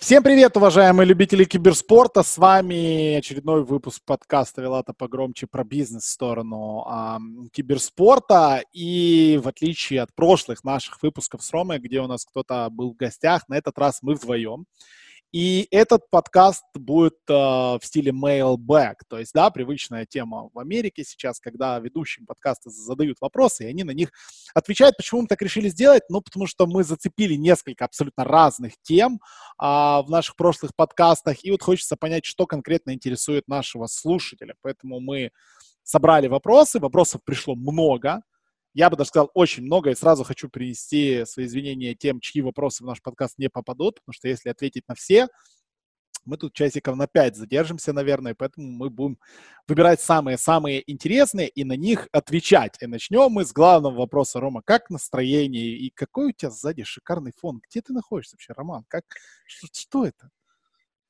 Всем привет, уважаемые любители киберспорта. С вами очередной выпуск подкаста «Вилата погромче» про бизнес в сторону а, киберспорта. И в отличие от прошлых наших выпусков с Ромой, где у нас кто-то был в гостях, на этот раз мы вдвоем. И этот подкаст будет э, в стиле mailback, то есть, да, привычная тема в Америке сейчас, когда ведущим подкаста задают вопросы, и они на них отвечают. Почему мы так решили сделать? Ну, потому что мы зацепили несколько абсолютно разных тем э, в наших прошлых подкастах, и вот хочется понять, что конкретно интересует нашего слушателя. Поэтому мы собрали вопросы, вопросов пришло много, я бы даже сказал очень много, и сразу хочу принести свои извинения тем, чьи вопросы в наш подкаст не попадут, потому что если ответить на все, мы тут часиков на 5 задержимся, наверное, поэтому мы будем выбирать самые-самые интересные и на них отвечать. И начнем мы с главного вопроса, Рома. Как настроение и какой у тебя сзади шикарный фон? Где ты находишься вообще, Роман? Как, что, что это?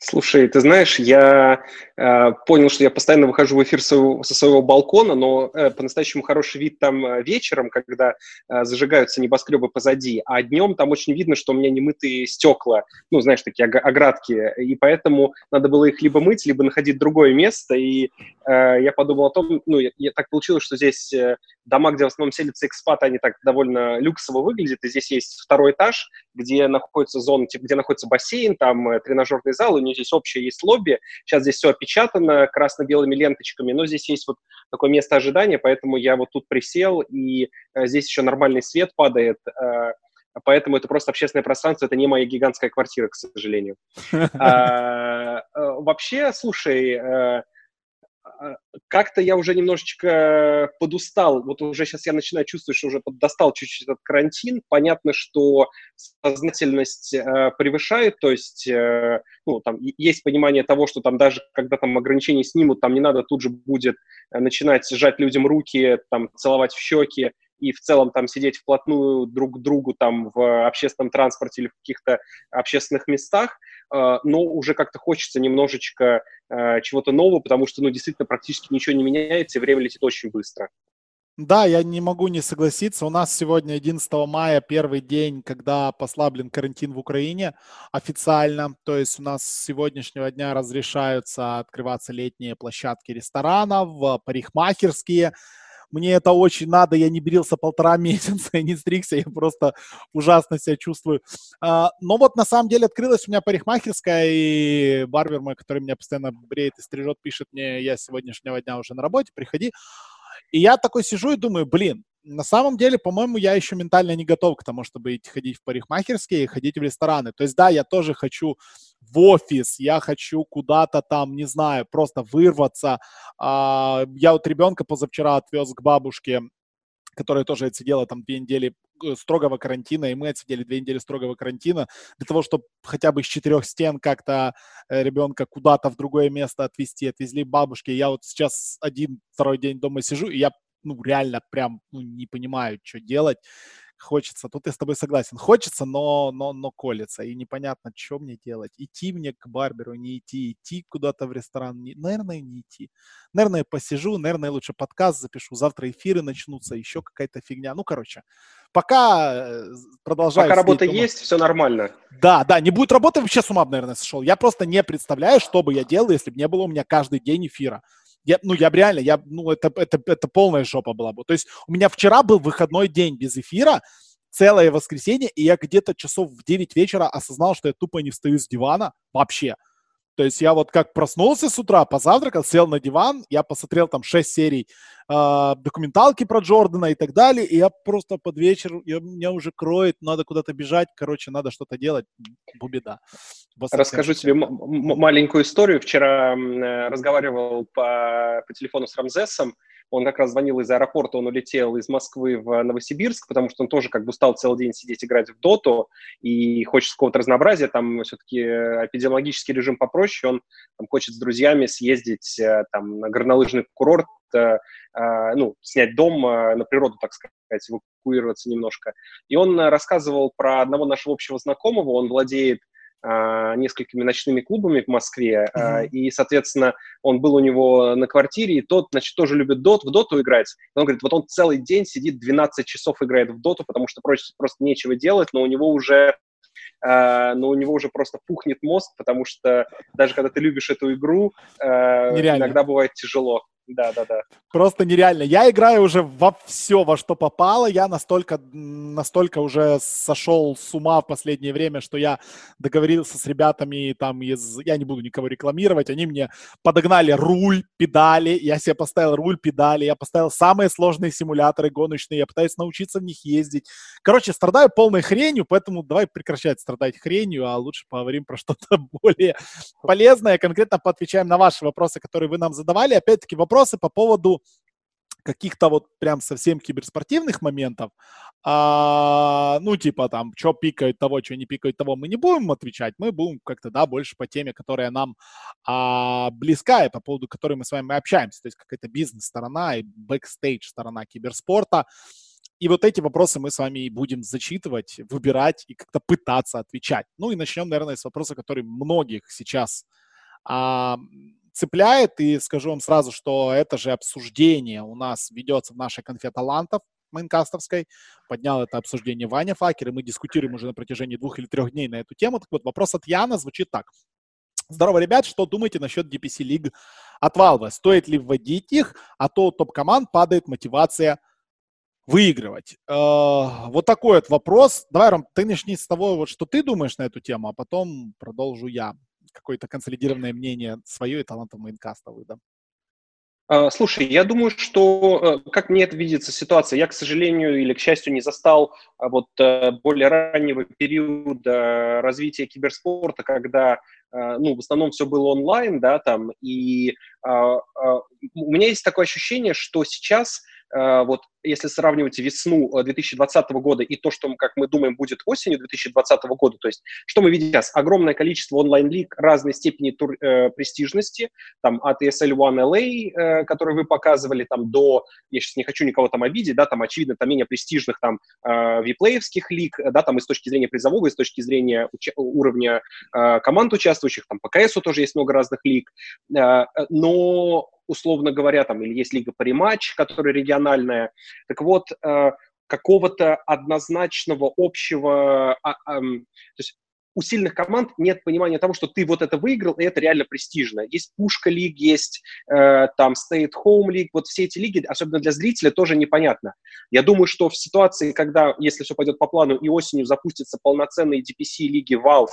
Слушай, ты знаешь, я э, понял, что я постоянно выхожу в эфир со, со своего балкона, но э, по-настоящему хороший вид там э, вечером, когда э, зажигаются небоскребы позади, а днем там очень видно, что у меня немытые стекла, ну, знаешь, такие оградки, и поэтому надо было их либо мыть, либо находить другое место, и э, я подумал о том, ну, я, я, так получилось, что здесь э, дома, где в основном селятся экспаты, они так довольно люксово выглядят, и здесь есть второй этаж, где находится зона, где находится бассейн, там э, тренажерный зал, и нее здесь общее есть лобби. Сейчас здесь все опечатано красно-белыми ленточками, но здесь есть вот такое место ожидания, поэтому я вот тут присел, и э, здесь еще нормальный свет падает, э, поэтому это просто общественное пространство, это не моя гигантская квартира, к сожалению. А, э, вообще, слушай, как-то я уже немножечко подустал. Вот уже сейчас я начинаю чувствовать, что уже достал чуть-чуть этот карантин. Понятно, что сознательность э, превышает, то есть э, ну, там есть понимание того, что там даже когда там ограничения снимут, там не надо тут же будет э, начинать сжать людям руки, там целовать в щеки и в целом там сидеть вплотную друг к другу там в общественном транспорте или в каких-то общественных местах, э, но уже как-то хочется немножечко э, чего-то нового, потому что, ну, действительно, практически ничего не меняется, и время летит очень быстро. Да, я не могу не согласиться. У нас сегодня 11 мая первый день, когда послаблен карантин в Украине официально. То есть у нас с сегодняшнего дня разрешаются открываться летние площадки ресторанов, парикмахерские, мне это очень надо, я не брился полтора месяца, я не стригся, я просто ужасно себя чувствую. А, но вот на самом деле открылась у меня парикмахерская, и барбер мой, который меня постоянно бреет и стрижет, пишет мне, я с сегодняшнего дня уже на работе, приходи. И я такой сижу и думаю, блин, на самом деле, по-моему, я еще ментально не готов к тому, чтобы идти ходить в парикмахерские и ходить в рестораны. То есть, да, я тоже хочу в офис, я хочу куда-то там, не знаю, просто вырваться. А, я вот ребенка позавчера отвез к бабушке, которая тоже отсидела там две недели э, строгого карантина, и мы отсидели две недели строгого карантина для того, чтобы хотя бы из четырех стен как-то э, ребенка куда-то в другое место отвезти, отвезли бабушке. Я вот сейчас один, второй день дома сижу, и я ну, реально прям ну, не понимаю, что делать. Хочется, тут я с тобой согласен, хочется, но, но, но колется, и непонятно, что мне делать. Идти мне к барберу, не идти, идти куда-то в ресторан, не, наверное, не идти. Наверное, посижу, наверное, лучше подкаст запишу, завтра эфиры начнутся, еще какая-то фигня. Ну, короче, пока э, продолжаю. Пока работа дома. есть, все нормально. Да, да, не будет работы, вообще с ума, наверное, сошел. Я просто не представляю, что бы я делал, если бы не было у меня каждый день эфира. Я, ну, я реально, я, ну, это, это, это полная жопа была бы. То есть у меня вчера был выходной день без эфира, целое воскресенье, и я где-то часов в 9 вечера осознал, что я тупо не встаю с дивана вообще. То есть я вот как проснулся с утра, позавтракал, сел на диван, я посмотрел там 6 серий э, документалки про Джордана и так далее, и я просто под вечер, я, меня уже кроет, надо куда-то бежать, короче, надо что-то делать, беда. Расскажу тебе маленькую историю. Вчера э, разговаривал по, по телефону с Рамзесом, он как раз звонил из аэропорта, он улетел из Москвы в Новосибирск, потому что он тоже как бы устал целый день сидеть играть в доту и хочет какого-то разнообразия. Там все-таки эпидемиологический режим попроще, он там, хочет с друзьями съездить э, там, на горнолыжный курорт, э, э, ну, снять дом на природу, так сказать, эвакуироваться немножко. И он рассказывал про одного нашего общего знакомого, он владеет несколькими ночными клубами в Москве, mm-hmm. и, соответственно, он был у него на квартире, и тот, значит, тоже любит дот, в доту играть. И он говорит, вот он целый день сидит, 12 часов играет в доту, потому что просто, просто нечего делать, но у него уже э, но у него уже просто пухнет мозг, потому что даже когда ты любишь эту игру, э, иногда бывает тяжело. Да, да, да. Просто нереально. Я играю уже во все, во что попало. Я настолько, настолько уже сошел с ума в последнее время, что я договорился с ребятами там из... Я не буду никого рекламировать. Они мне подогнали руль, педали. Я себе поставил руль, педали. Я поставил самые сложные симуляторы гоночные. Я пытаюсь научиться в них ездить. Короче, страдаю полной хренью, поэтому давай прекращать страдать хренью, а лучше поговорим про что-то более полезное. Конкретно поотвечаем на ваши вопросы, которые вы нам задавали. Опять-таки, вопрос вопросы по поводу каких-то вот прям совсем киберспортивных моментов, а, ну, типа там, что пикает того, что не пикает того, мы не будем отвечать, мы будем как-то, да, больше по теме, которая нам а, близка и по поводу которой мы с вами общаемся, то есть какая-то бизнес-сторона и бэкстейдж-сторона киберспорта. И вот эти вопросы мы с вами будем зачитывать, выбирать и как-то пытаться отвечать. Ну и начнем, наверное, с вопроса, который многих сейчас а, цепляет, и скажу вам сразу, что это же обсуждение у нас ведется в нашей конфе талантов майнкастовской. Поднял это обсуждение Ваня Факер, и мы дискутируем уже на протяжении двух или трех дней на эту тему. Так вот, вопрос от Яна звучит так. Здорово, ребят, что думаете насчет DPC лиг от Valve? Стоит ли вводить их, а то у топ-команд падает мотивация выигрывать? Э, вот такой вот вопрос. Давай, Ром, ты начни с того, вот, что ты думаешь на эту тему, а потом продолжу я какое-то консолидированное мнение свое и талантов Maincast а выдам. А, слушай, я думаю, что, э, как мне это видится ситуация, я, к сожалению или к счастью, не застал а, вот э, более раннего периода развития киберспорта, когда, э, ну, в основном все было онлайн, да, там, и а, у меня есть такое ощущение, что сейчас вот если сравнивать весну 2020 э, года и то, что, как мы думаем, будет осенью 2020 года, то есть что мы видим сейчас? Огромное количество онлайн-лиг разной степени тур, э, престижности, там от ESL One LA, э, который вы показывали, там до, я сейчас не хочу никого там обидеть, да, там очевидно, там менее престижных там э, виплеевских лиг, да, там и с точки зрения призового, и с точки зрения уровня э, команд участвующих, там по КСу тоже есть много разных лиг, э, но условно говоря, там, или есть лига по рематч, которая региональная, так вот, э, какого-то однозначного общего, а, то есть у сильных команд нет понимания того, что ты вот это выиграл, и это реально престижно. Есть Pushka League, есть э, там Stay at League, вот все эти лиги, особенно для зрителя, тоже непонятно. Я думаю, что в ситуации, когда, если все пойдет по плану, и осенью запустятся полноценные DPC-лиги Valve,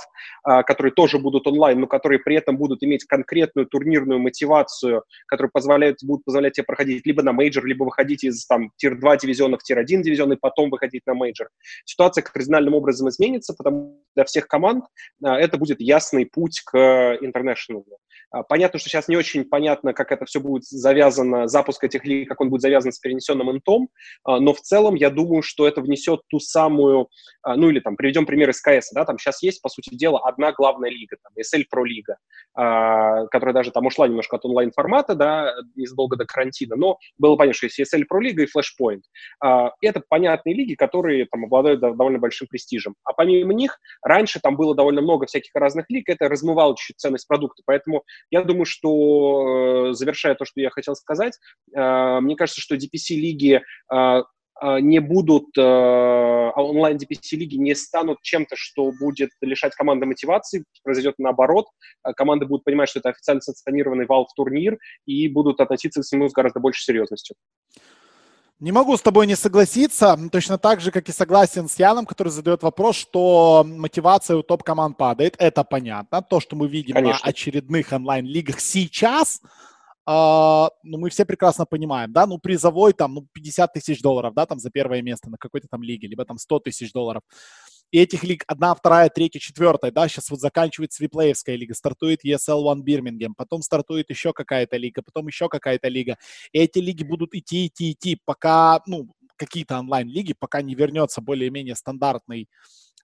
э, которые тоже будут онлайн, но которые при этом будут иметь конкретную турнирную мотивацию, которая позволяет, будут позволять тебе проходить либо на мейджор, либо выходить из там tier-2 дивизиона в tier-1 дивизион, и потом выходить на мейджор. Ситуация кардинальным образом изменится, потому что для всех команд команд, а, это будет ясный путь к интернешнлу. А, понятно, что сейчас не очень понятно, как это все будет завязано, запуск этих лиг, как он будет завязан с перенесенным интом, а, но в целом я думаю, что это внесет ту самую, ну или там, приведем пример из КС, да, там сейчас есть, по сути дела, одна главная лига, там, SL Pro лига, которая даже там ушла немножко от онлайн-формата, да, незадолго до карантина, но было понятно, что есть SL Pro лига и Flashpoint. Это понятные лиги, которые там обладают довольно большим престижем. А помимо них, раньше там было довольно много всяких разных лиг, это размывало чуть-чуть ценность продукта. Поэтому я думаю, что, э, завершая то, что я хотел сказать, э, мне кажется, что DPC-лиги э, не будут, онлайн DPC-лиги не станут чем-то, что будет лишать команды мотивации, произойдет наоборот. Команды будут понимать, что это официально санкционированный Valve турнир и будут относиться к нему с гораздо большей серьезностью. Не могу с тобой не согласиться, точно так же, как и согласен с Яном, который задает вопрос, что мотивация у топ-команд падает. Это понятно. То, что мы видим Конечно. на очередных онлайн-лигах сейчас, э, ну, мы все прекрасно понимаем, да, ну, призовой там, ну, 50 тысяч долларов, да, там за первое место на какой-то там лиге, либо там 100 тысяч долларов. И этих лиг одна, вторая, третья, четвертая, да, сейчас вот заканчивается виплеевская лига, стартует ESL One Birmingham, потом стартует еще какая-то лига, потом еще какая-то лига. И эти лиги будут идти, идти, идти, пока, ну, какие-то онлайн-лиги, пока не вернется более-менее стандартный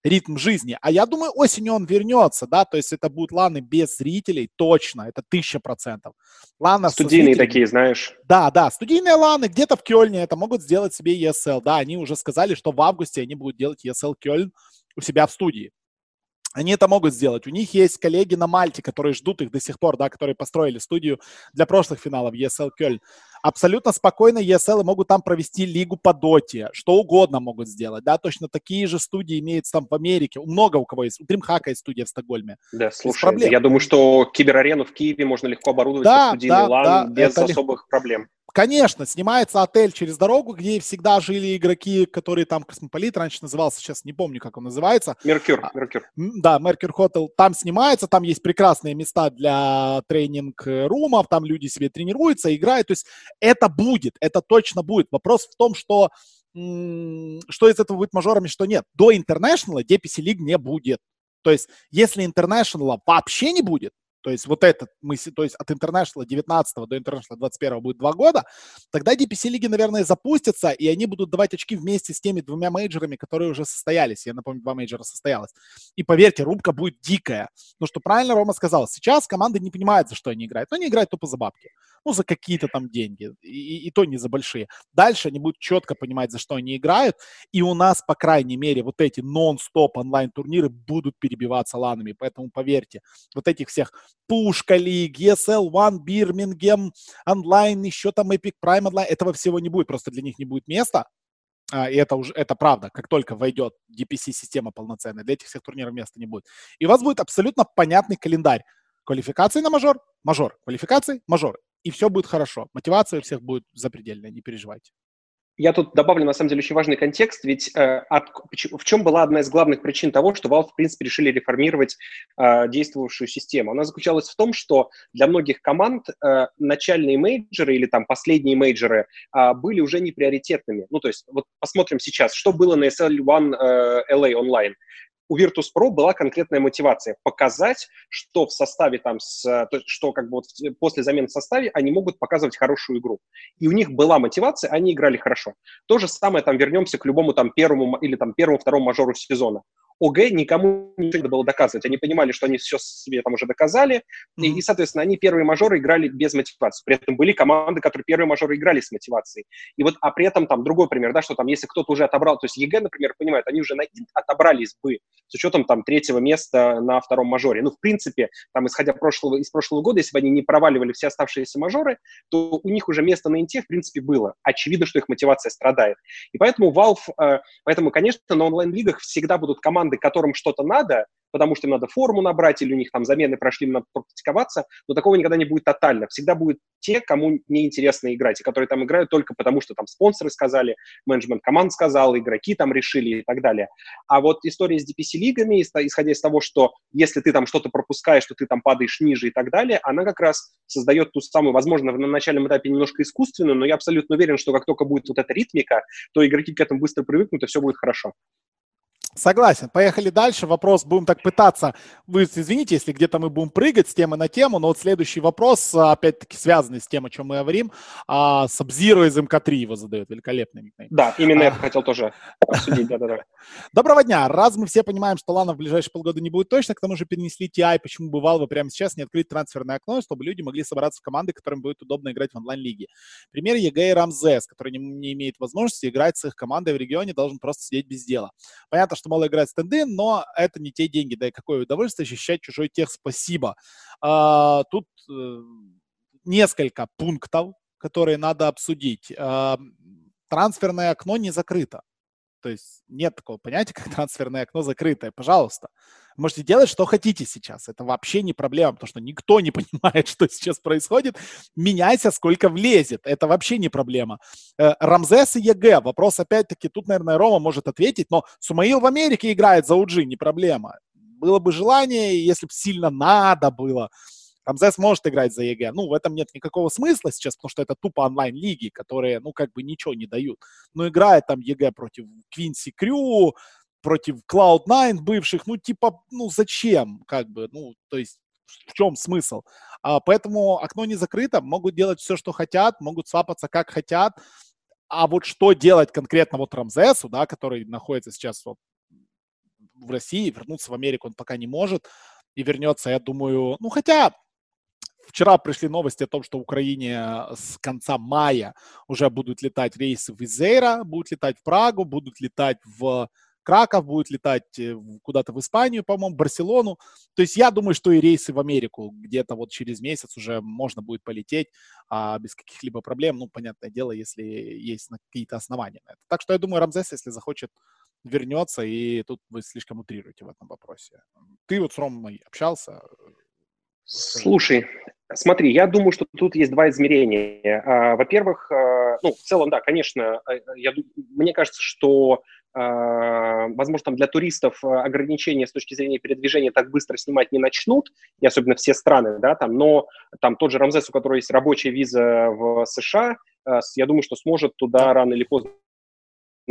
ритм жизни. А я думаю, осенью он вернется, да, то есть это будут ланы без зрителей, точно, это тысяча процентов. Ланы Студийные такие, знаешь. Да, да, студийные ланы где-то в Кёльне это могут сделать себе ESL, да, они уже сказали, что в августе они будут делать ESL Кёльн у себя в студии. Они это могут сделать. У них есть коллеги на Мальте, которые ждут их до сих пор, да, которые построили студию для прошлых финалов ESL Кёльн. Абсолютно спокойно ESL могут там провести лигу по доте, что угодно могут сделать, да, точно такие же студии имеются там в Америке, много у кого есть, у DreamHack есть студия в Стокгольме. Да, слушай, я думаю, что киберарену в Киеве можно легко оборудовать да, студийный да, LAN да, без особых легко. проблем. Конечно, снимается отель через дорогу, где всегда жили игроки, которые там Космополит раньше назывался, сейчас не помню, как он называется. Меркюр, Меркюр. Да, Меркюр Хотел. Там снимается, там есть прекрасные места для тренинг-румов, там люди себе тренируются, играют. То есть это будет, это точно будет. Вопрос в том, что что из этого будет мажорами, что нет. До International DPC League не будет. То есть, если International вообще не будет, то есть вот этот, мы, то есть от International 19 до International 21 будет два года, тогда DPC лиги, наверное, запустятся, и они будут давать очки вместе с теми двумя мейджорами, которые уже состоялись. Я напомню, два мейджора состоялось. И поверьте, рубка будет дикая. Ну, что правильно Рома сказал, сейчас команды не понимают, за что они играют. Но они играют тупо за бабки. Ну, за какие-то там деньги. И, и то не за большие. Дальше они будут четко понимать, за что они играют. И у нас, по крайней мере, вот эти нон-стоп онлайн-турниры будут перебиваться ланами. Поэтому поверьте, вот этих всех Пушка Лиг, ESL One, Бирмингем, онлайн, еще там Epic Prime онлайн. Этого всего не будет, просто для них не будет места. А, и это уже, это правда, как только войдет DPC-система полноценная, для этих всех турниров места не будет. И у вас будет абсолютно понятный календарь. Квалификации на мажор, мажор, квалификации, мажор. И все будет хорошо. Мотивация у всех будет запредельная, не переживайте. Я тут добавлю, на самом деле, очень важный контекст, ведь э, от, в чем была одна из главных причин того, что Valve, в принципе, решили реформировать э, действовавшую систему? Она заключалась в том, что для многих команд э, начальные мейджоры или там последние мейджоры э, были уже не приоритетными. Ну, то есть, вот посмотрим сейчас, что было на SL1 э, LA Online у Virtus.pro была конкретная мотивация показать, что в составе там, с, то, что как бы вот после замены в составе они могут показывать хорошую игру. И у них была мотивация, они играли хорошо. То же самое там вернемся к любому там первому или там первому, второму мажору сезона. OG никому ничего не было доказывать. Они понимали, что они все себе там уже доказали, mm-hmm. и, и, соответственно, они первые мажоры играли без мотивации. При этом были команды, которые первые мажоры играли с мотивацией. И вот, а при этом там другой пример, да, что там, если кто-то уже отобрал, то есть EG, например, понимают, они уже на инт отобрались бы с учетом там третьего места на втором мажоре. Ну, в принципе, там, исходя прошлого, из прошлого года, если бы они не проваливали все оставшиеся мажоры, то у них уже место на инте, в принципе, было. Очевидно, что их мотивация страдает. И поэтому Valve, э, поэтому, конечно, на онлайн-лигах всегда будут команды, которым что-то надо, потому что им надо форму набрать, или у них там замены прошли, им надо практиковаться, но такого никогда не будет тотально. Всегда будут те, кому неинтересно играть, и которые там играют только потому, что там спонсоры сказали, менеджмент команд сказал, игроки там решили и так далее. А вот история с DPC-лигами, исходя из того, что если ты там что-то пропускаешь, что ты там падаешь ниже и так далее, она как раз создает ту самую, возможно, на начальном этапе немножко искусственную, но я абсолютно уверен, что как только будет вот эта ритмика, то игроки к этому быстро привыкнут, и все будет хорошо. Согласен. Поехали дальше. Вопрос будем так пытаться. Вы извините, если где-то мы будем прыгать с темы на тему, но вот следующий вопрос, опять-таки, связанный с тем, о чем мы говорим. А, Sub-Zero из МК-3 его задает. Великолепный никнейм. Да, именно а, это хотел тоже обсудить. Да-да-да. Доброго дня. Раз мы все понимаем, что LAN а в ближайшие полгода не будет точно, к тому же перенесли TI, почему бы Valve прямо сейчас не открыть трансферное окно, чтобы люди могли собраться в команды, которым будет удобно играть в онлайн-лиге. Пример EG и Рамзес, который не, не имеет возможности играть с их командой в регионе, должен просто сидеть без дела. Понятно, что мало играть стенды, но это не те деньги. Да и какое удовольствие ощущать чужой тег. Спасибо. А, тут э, несколько пунктов, которые надо обсудить. А, трансферное окно не закрыто. То есть нет такого понятия, как трансферное окно закрытое. Пожалуйста. Можете делать, что хотите сейчас. Это вообще не проблема, потому что никто не понимает, что сейчас происходит. Меняйся, сколько влезет. Это вообще не проблема. Э, Рамзес и EG. Вопрос, опять-таки, тут, наверное, Рома может ответить, но Сумаил в Америке играет за OG, не проблема. Было бы желание, если бы сильно надо было, Рамзес может играть за EG. Ну, в этом нет никакого смысла сейчас, потому что это тупо онлайн-лиги, которые, ну, как бы ничего не дают. Но играет там EG против Quincy Crew, против Cloud9 бывших, ну, типа, ну, зачем, как бы, ну, то есть в чем смысл? А, поэтому окно не закрыто, могут делать все, что хотят, могут свапаться как хотят, а вот что делать конкретно вот Рамзесу, да, который находится сейчас вот в России, вернуться в Америку он пока не может, и вернется, я думаю, ну, хотя Вчера пришли новости о том, что в Украине с конца мая уже будут летать рейсы в Изейра, будут летать в Прагу, будут летать в Краков, будет летать э, куда-то в Испанию, по-моему, Барселону. То есть я думаю, что и рейсы в Америку где-то вот через месяц уже можно будет полететь а, без каких-либо проблем. Ну, понятное дело, если есть какие-то основания на это. Так что я думаю, Рамзес, если захочет, вернется, и тут вы слишком утрируете в этом вопросе. Ты вот с Ромой общался? Слушай, Смотри, я думаю, что тут есть два измерения. А, во-первых, а, ну, в целом, да, конечно, а, я, мне кажется, что, возможно, там для туристов ограничения с точки зрения передвижения так быстро снимать не начнут, и особенно все страны, да, там, но там тот же Рамзес, у которого есть рабочая виза в США, я думаю, что сможет туда рано или поздно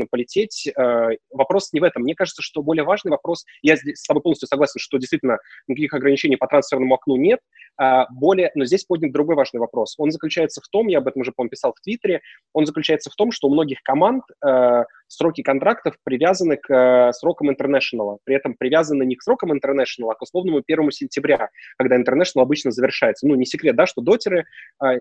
полететь. Э, вопрос не в этом. Мне кажется, что более важный вопрос, я с тобой полностью согласен, что действительно никаких ограничений по трансферному окну нет, а более, но здесь поднят другой важный вопрос. Он заключается в том, я об этом уже, по писал в Твиттере, он заключается в том, что у многих команд э, сроки контрактов привязаны к э, срокам International. При этом привязаны не к срокам International, а к условному 1 сентября, когда International обычно завершается. Ну, не секрет, да, что дотеры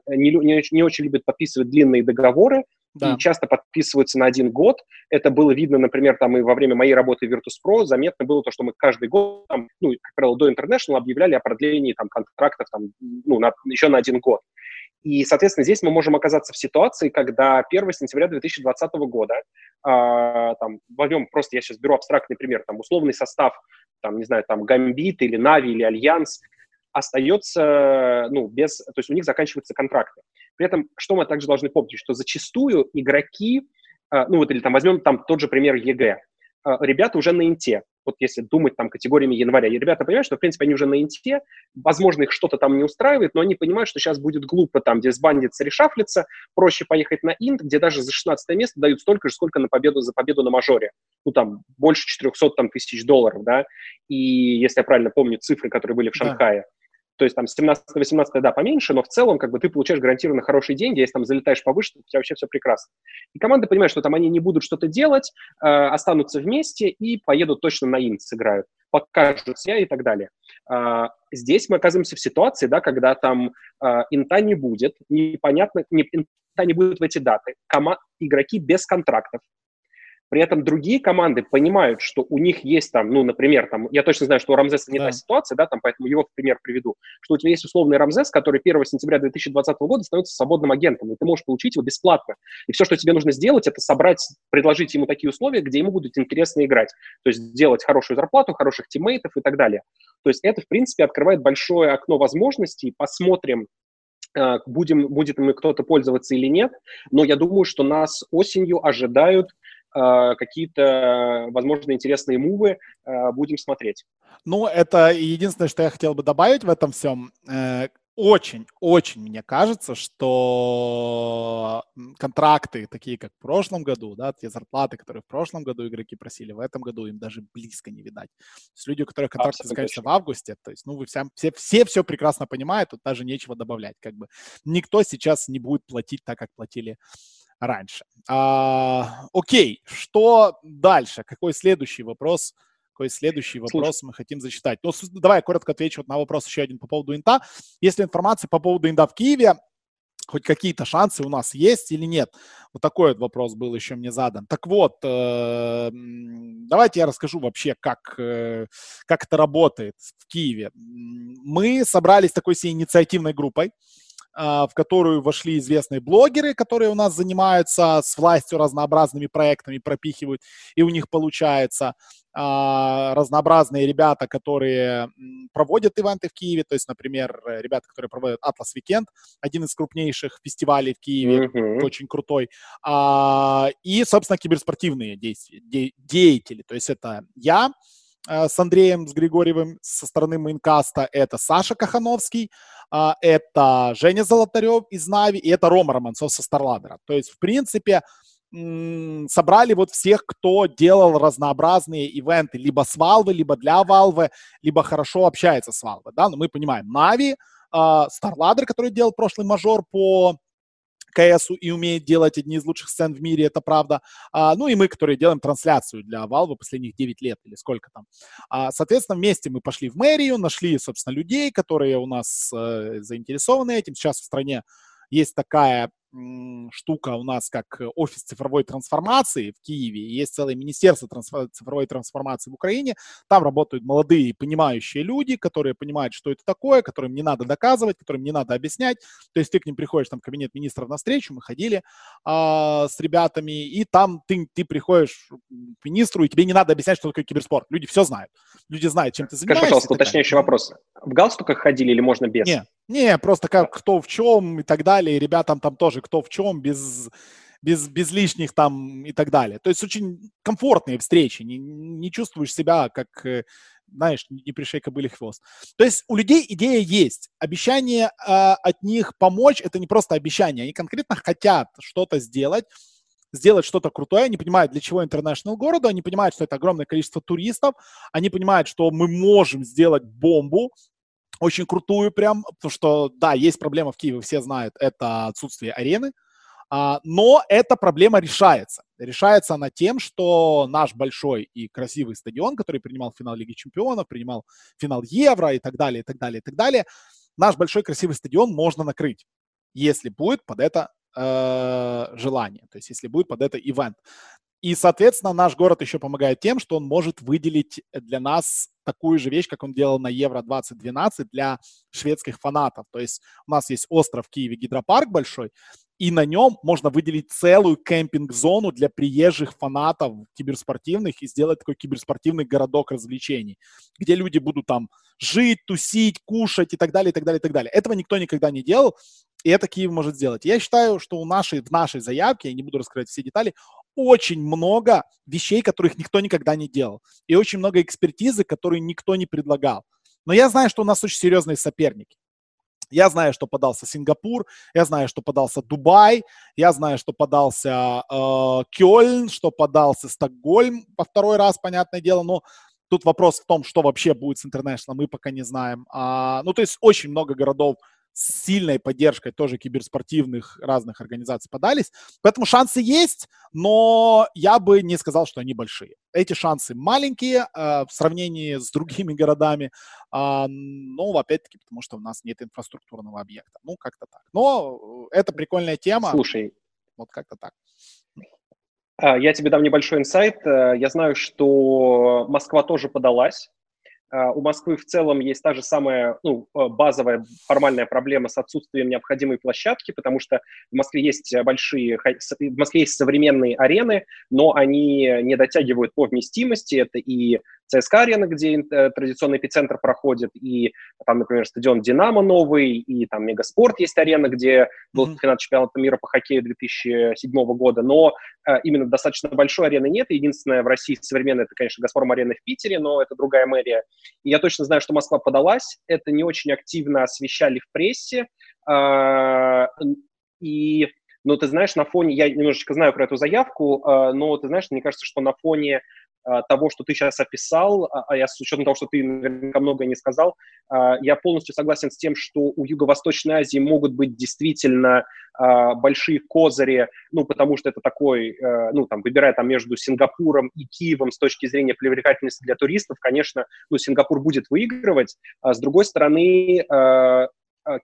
не, не, не очень любят подписывать длинные договоры, да. и часто подписываются на один год. Это было видно, например, там и во время моей работы в Virtus.pro заметно было то, что мы каждый год, там, ну, как правило, до International объявляли о продлении там, контрактов там, ну, на, еще на один год. И, соответственно, здесь мы можем оказаться в ситуации, когда 1 сентября 2020 года, э, там, возьмем просто, я сейчас беру абстрактный пример, там, условный состав, там, не знаю, там, Гамбит или Na'Vi или Альянс, остается, ну, без, то есть у них заканчиваются контракты. При этом, что мы также должны помнить, что зачастую игроки, а, ну вот или там возьмем там тот же пример EG, ребята уже на инте, вот если думать там категориями января, и ребята понимают, что, в принципе, они уже на инте, возможно, их что-то там не устраивает, но они понимают, что сейчас будет глупо там дисбандиться, решафлиться, проще поехать на инт, где даже за 16 место дают столько же, сколько на победу, за победу на мажоре. Ну, там, больше 400 там, тысяч долларов, да, и если я правильно помню цифры, которые были в Шанхае. Да. То есть там 17-18, да, поменьше, но в целом как бы ты получаешь гарантированно хорошие деньги, если там залетаешь повыше, то у тебя вообще все прекрасно. И команды понимают, что там они не будут что-то делать, э, останутся вместе и поедут точно на инт сыграют, покажут себя и так далее. Э, здесь мы оказываемся в ситуации, да, когда там э, инта не будет, непонятно, не, инта не будет в эти даты, кома- игроки без контрактов, при этом другие команды понимают, что у них есть там, ну, например, там, я точно знаю, что у Рамзеса не да. та ситуация, да, там, поэтому его в пример приведу, что у тебя есть условный Рамзес, который 1 сентября 2020 года становится свободным агентом, и ты можешь получить его бесплатно. И все, что тебе нужно сделать, это собрать, предложить ему такие условия, где ему будет интересно играть. То есть сделать хорошую зарплату, хороших тиммейтов и так далее. То есть это, в принципе, открывает большое окно возможностей. Посмотрим, э, будем, будет им кто-то пользоваться или нет. Но я думаю, что нас осенью ожидают какие-то, возможно, интересные мувы, э, будем смотреть. Ну, это единственное, что я хотел бы добавить в этом всем. Очень-очень э, мне кажется, что контракты, такие как в прошлом году, да, те зарплаты, которые в прошлом году игроки просили, в этом году им даже близко не видать. То есть люди, у которых контракты заканчиваются в августе, то есть, ну, вы вся, все, все все прекрасно понимают, тут даже нечего добавлять, как бы. Никто сейчас не будет платить так, как платили раньше. А, окей, что дальше? Какой следующий вопрос? Какой следующий вопрос Слушай. мы хотим зачитать? Ну, давай я коротко отвечу вот на вопрос еще один по поводу инта. Есть ли информация по поводу инта в Киеве? Хоть какие-то шансы у нас есть или нет? Вот такой вот вопрос был еще мне задан. Так вот, э, давайте я расскажу вообще, как, э, как это работает в Киеве. Мы собрались такой всей инициативной группой. А, в которую вошли известные блогеры, которые у нас занимаются с властью разнообразными проектами, пропихивают, и у них получается а, разнообразные ребята, которые проводят ивенты в Киеве, то есть, например, ребята, которые проводят Atlas Weekend, один из крупнейших фестивалей в Киеве, mm-hmm. очень крутой, а, и, собственно, киберспортивные действия, де- деятели, то есть это я, с Андреем, с Григорьевым со стороны Мейнкаста, это Саша Кахановский, а, это Женя Золотарев из Нави, и это Рома Романцов со Старладера. То есть, в принципе, собрали вот всех, кто делал разнообразные ивенты, либо с Valve, либо для Valve, либо хорошо общается с Valve, да, но мы понимаем, Нави, Старладер, который делал прошлый мажор по КСу и умеет делать одни из лучших сцен в мире, это правда. А, ну и мы, которые делаем трансляцию для Valve последних 9 лет или сколько там. А, соответственно, вместе мы пошли в мэрию, нашли, собственно, людей, которые у нас э, заинтересованы этим. Сейчас в стране есть такая штука у нас как офис цифровой трансформации в Киеве, есть целое министерство цифровой трансформации в Украине, там работают молодые понимающие люди, которые понимают, что это такое, которым не надо доказывать, которым не надо объяснять, то есть ты к ним приходишь там в кабинет министров на встречу, мы ходили а, с ребятами, и там ты, ты приходишь к министру, и тебе не надо объяснять, что такое киберспорт, люди все знают, люди знают, чем ты занимаешься. Скажи, пожалуйста, уточняющий вопрос, в галстуках ходили или можно без? Не, не, просто как кто в чем и так далее. И ребятам там тоже кто в чем, без, без, без лишних там и так далее. То есть очень комфортные встречи. Не, не чувствуешь себя как, э, знаешь, не пришей кобыли хвост. То есть у людей идея есть. Обещание э, от них помочь – это не просто обещание. Они конкретно хотят что-то сделать, сделать что-то крутое, они понимают, для чего интернешнл городу, они понимают, что это огромное количество туристов, они понимают, что мы можем сделать бомбу, очень крутую прям, потому что, да, есть проблема в Киеве, все знают, это отсутствие арены, а, но эта проблема решается. Решается она тем, что наш большой и красивый стадион, который принимал финал Лиги Чемпионов, принимал финал Евро и так далее, и так далее, и так далее, наш большой красивый стадион можно накрыть, если будет под это э, желание, то есть если будет под это ивент. И, соответственно, наш город еще помогает тем, что он может выделить для нас такую же вещь, как он делал на Евро-2012 для шведских фанатов. То есть у нас есть остров в Киеве, гидропарк большой, и на нем можно выделить целую кемпинг-зону для приезжих фанатов киберспортивных и сделать такой киберспортивный городок развлечений, где люди будут там жить, тусить, кушать и так далее, и так далее, и так далее. Этого никто никогда не делал, и это Киев может сделать. Я считаю, что у нашей, в нашей заявке, я не буду раскрывать все детали, очень много вещей, которых никто никогда не делал. И очень много экспертизы, которые никто не предлагал. Но я знаю, что у нас очень серьезные соперники. Я знаю, что подался Сингапур, я знаю, что подался Дубай, я знаю, что подался э, Кёльн, что подался Стокгольм во второй раз, понятное дело, но тут вопрос в том, что вообще будет с International, мы пока не знаем. А, ну, то есть очень много городов с сильной поддержкой тоже киберспортивных разных организаций подались. Поэтому шансы есть, но я бы не сказал, что они большие. Эти шансы маленькие э, в сравнении с другими городами, э, ну, опять-таки, потому что у нас нет инфраструктурного объекта. Ну, как-то так. Но это прикольная тема. Слушай. Вот как-то так. А, я тебе дам небольшой инсайт. Э, я знаю, что Москва тоже подалась у Москвы в целом есть та же самая ну, э, базовая формальная проблема с отсутствием необходимой площадки, потому что в Москве есть большие, в Москве есть современные арены, но они не дотягивают по вместимости. Это и ЦСКА-арена, где э, традиционный эпицентр проходит, и там, например, стадион «Динамо» новый, и там «Мегаспорт» есть арена, где был mm-hmm. финал чемпионата мира по хоккею 2007 года, но э, именно достаточно большой арены нет. Единственная в России современная, это, конечно, «Газпром-арена» в Питере, но это другая мэрия. И я точно знаю, что Москва подалась. Это не очень активно освещали в прессе. Э, и но ты знаешь, на фоне, я немножечко знаю про эту заявку, э, но ты знаешь, мне кажется, что на фоне а, того, что ты сейчас описал, а, а я с учетом того, что ты наверняка многое не сказал, а, я полностью согласен с тем, что у Юго-Восточной Азии могут быть действительно большие козыри, ну, потому что это такой, э, ну, там, выбирая там между Сингапуром и Киевом с точки зрения привлекательности для туристов, конечно, ну, Сингапур будет выигрывать. А с другой стороны,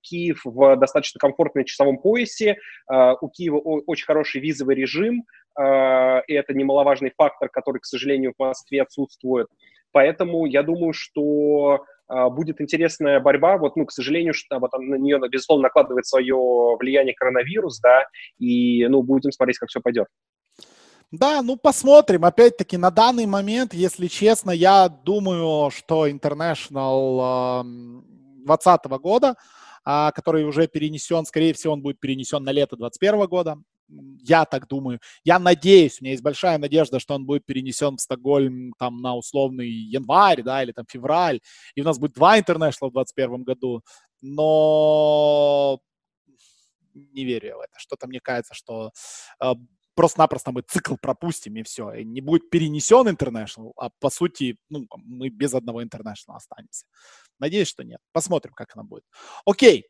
Киев в достаточно комфортном часовом поясе, у Киева очень хороший визовый режим, Э, и это немаловажный фактор, который, к сожалению, в Москве отсутствует. Поэтому я думаю, что э, будет интересная борьба. Вот, ну, к сожалению, что вот на нее, безусловно, накладывает свое влияние коронавирус, да, и, ну, будем смотреть, как все пойдет. Да, ну посмотрим. Опять-таки, на данный момент, если честно, я думаю, что International 2020 года, который уже перенесен, скорее всего, он будет перенесен на лето 2021 года я так думаю. Я надеюсь, у меня есть большая надежда, что он будет перенесен в Стокгольм там на условный январь, да, или там февраль, и у нас будет два интернешнл в 2021 году, но не верю я в это. Что-то мне кажется, что э, просто-напросто мы цикл пропустим, и все. И не будет перенесен интернешнл, а по сути, ну, мы без одного интернешнла останемся. Надеюсь, что нет. Посмотрим, как она будет. Окей,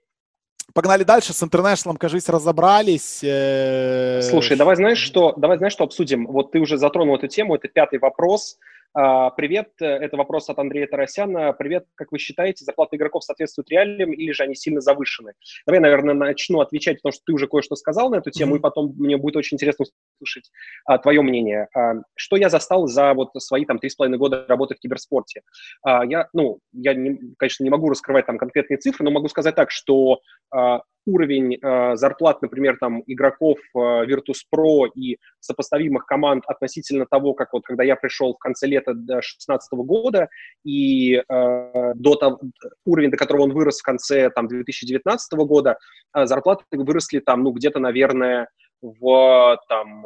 Погнали дальше. С интернешнлом, кажись, разобрались. Слушай, давай знаешь, что, давай знаешь, что обсудим. Вот ты уже затронул эту тему, это пятый вопрос. А, привет, это вопрос от Андрея Тарасяна. Привет, как вы считаете, зарплаты игроков соответствуют реалиям или же они сильно завышены? Давай, наверное, начну отвечать, потому что ты уже кое-что сказал на эту тему, mm-hmm. и потом мне будет очень интересно услышать а, твое мнение. А, что я застал за вот свои там три с половиной года работы в киберспорте? А, я, ну, я, не, конечно, не могу раскрывать там конкретные цифры, но могу сказать так, что а, уровень э, зарплат, например, там игроков э, Virtus.pro и сопоставимых команд относительно того, как вот когда я пришел в конце лета 2016 года и э, до того, уровень, до которого он вырос в конце там 2019 года, э, зарплаты выросли там, ну, где-то, наверное, в там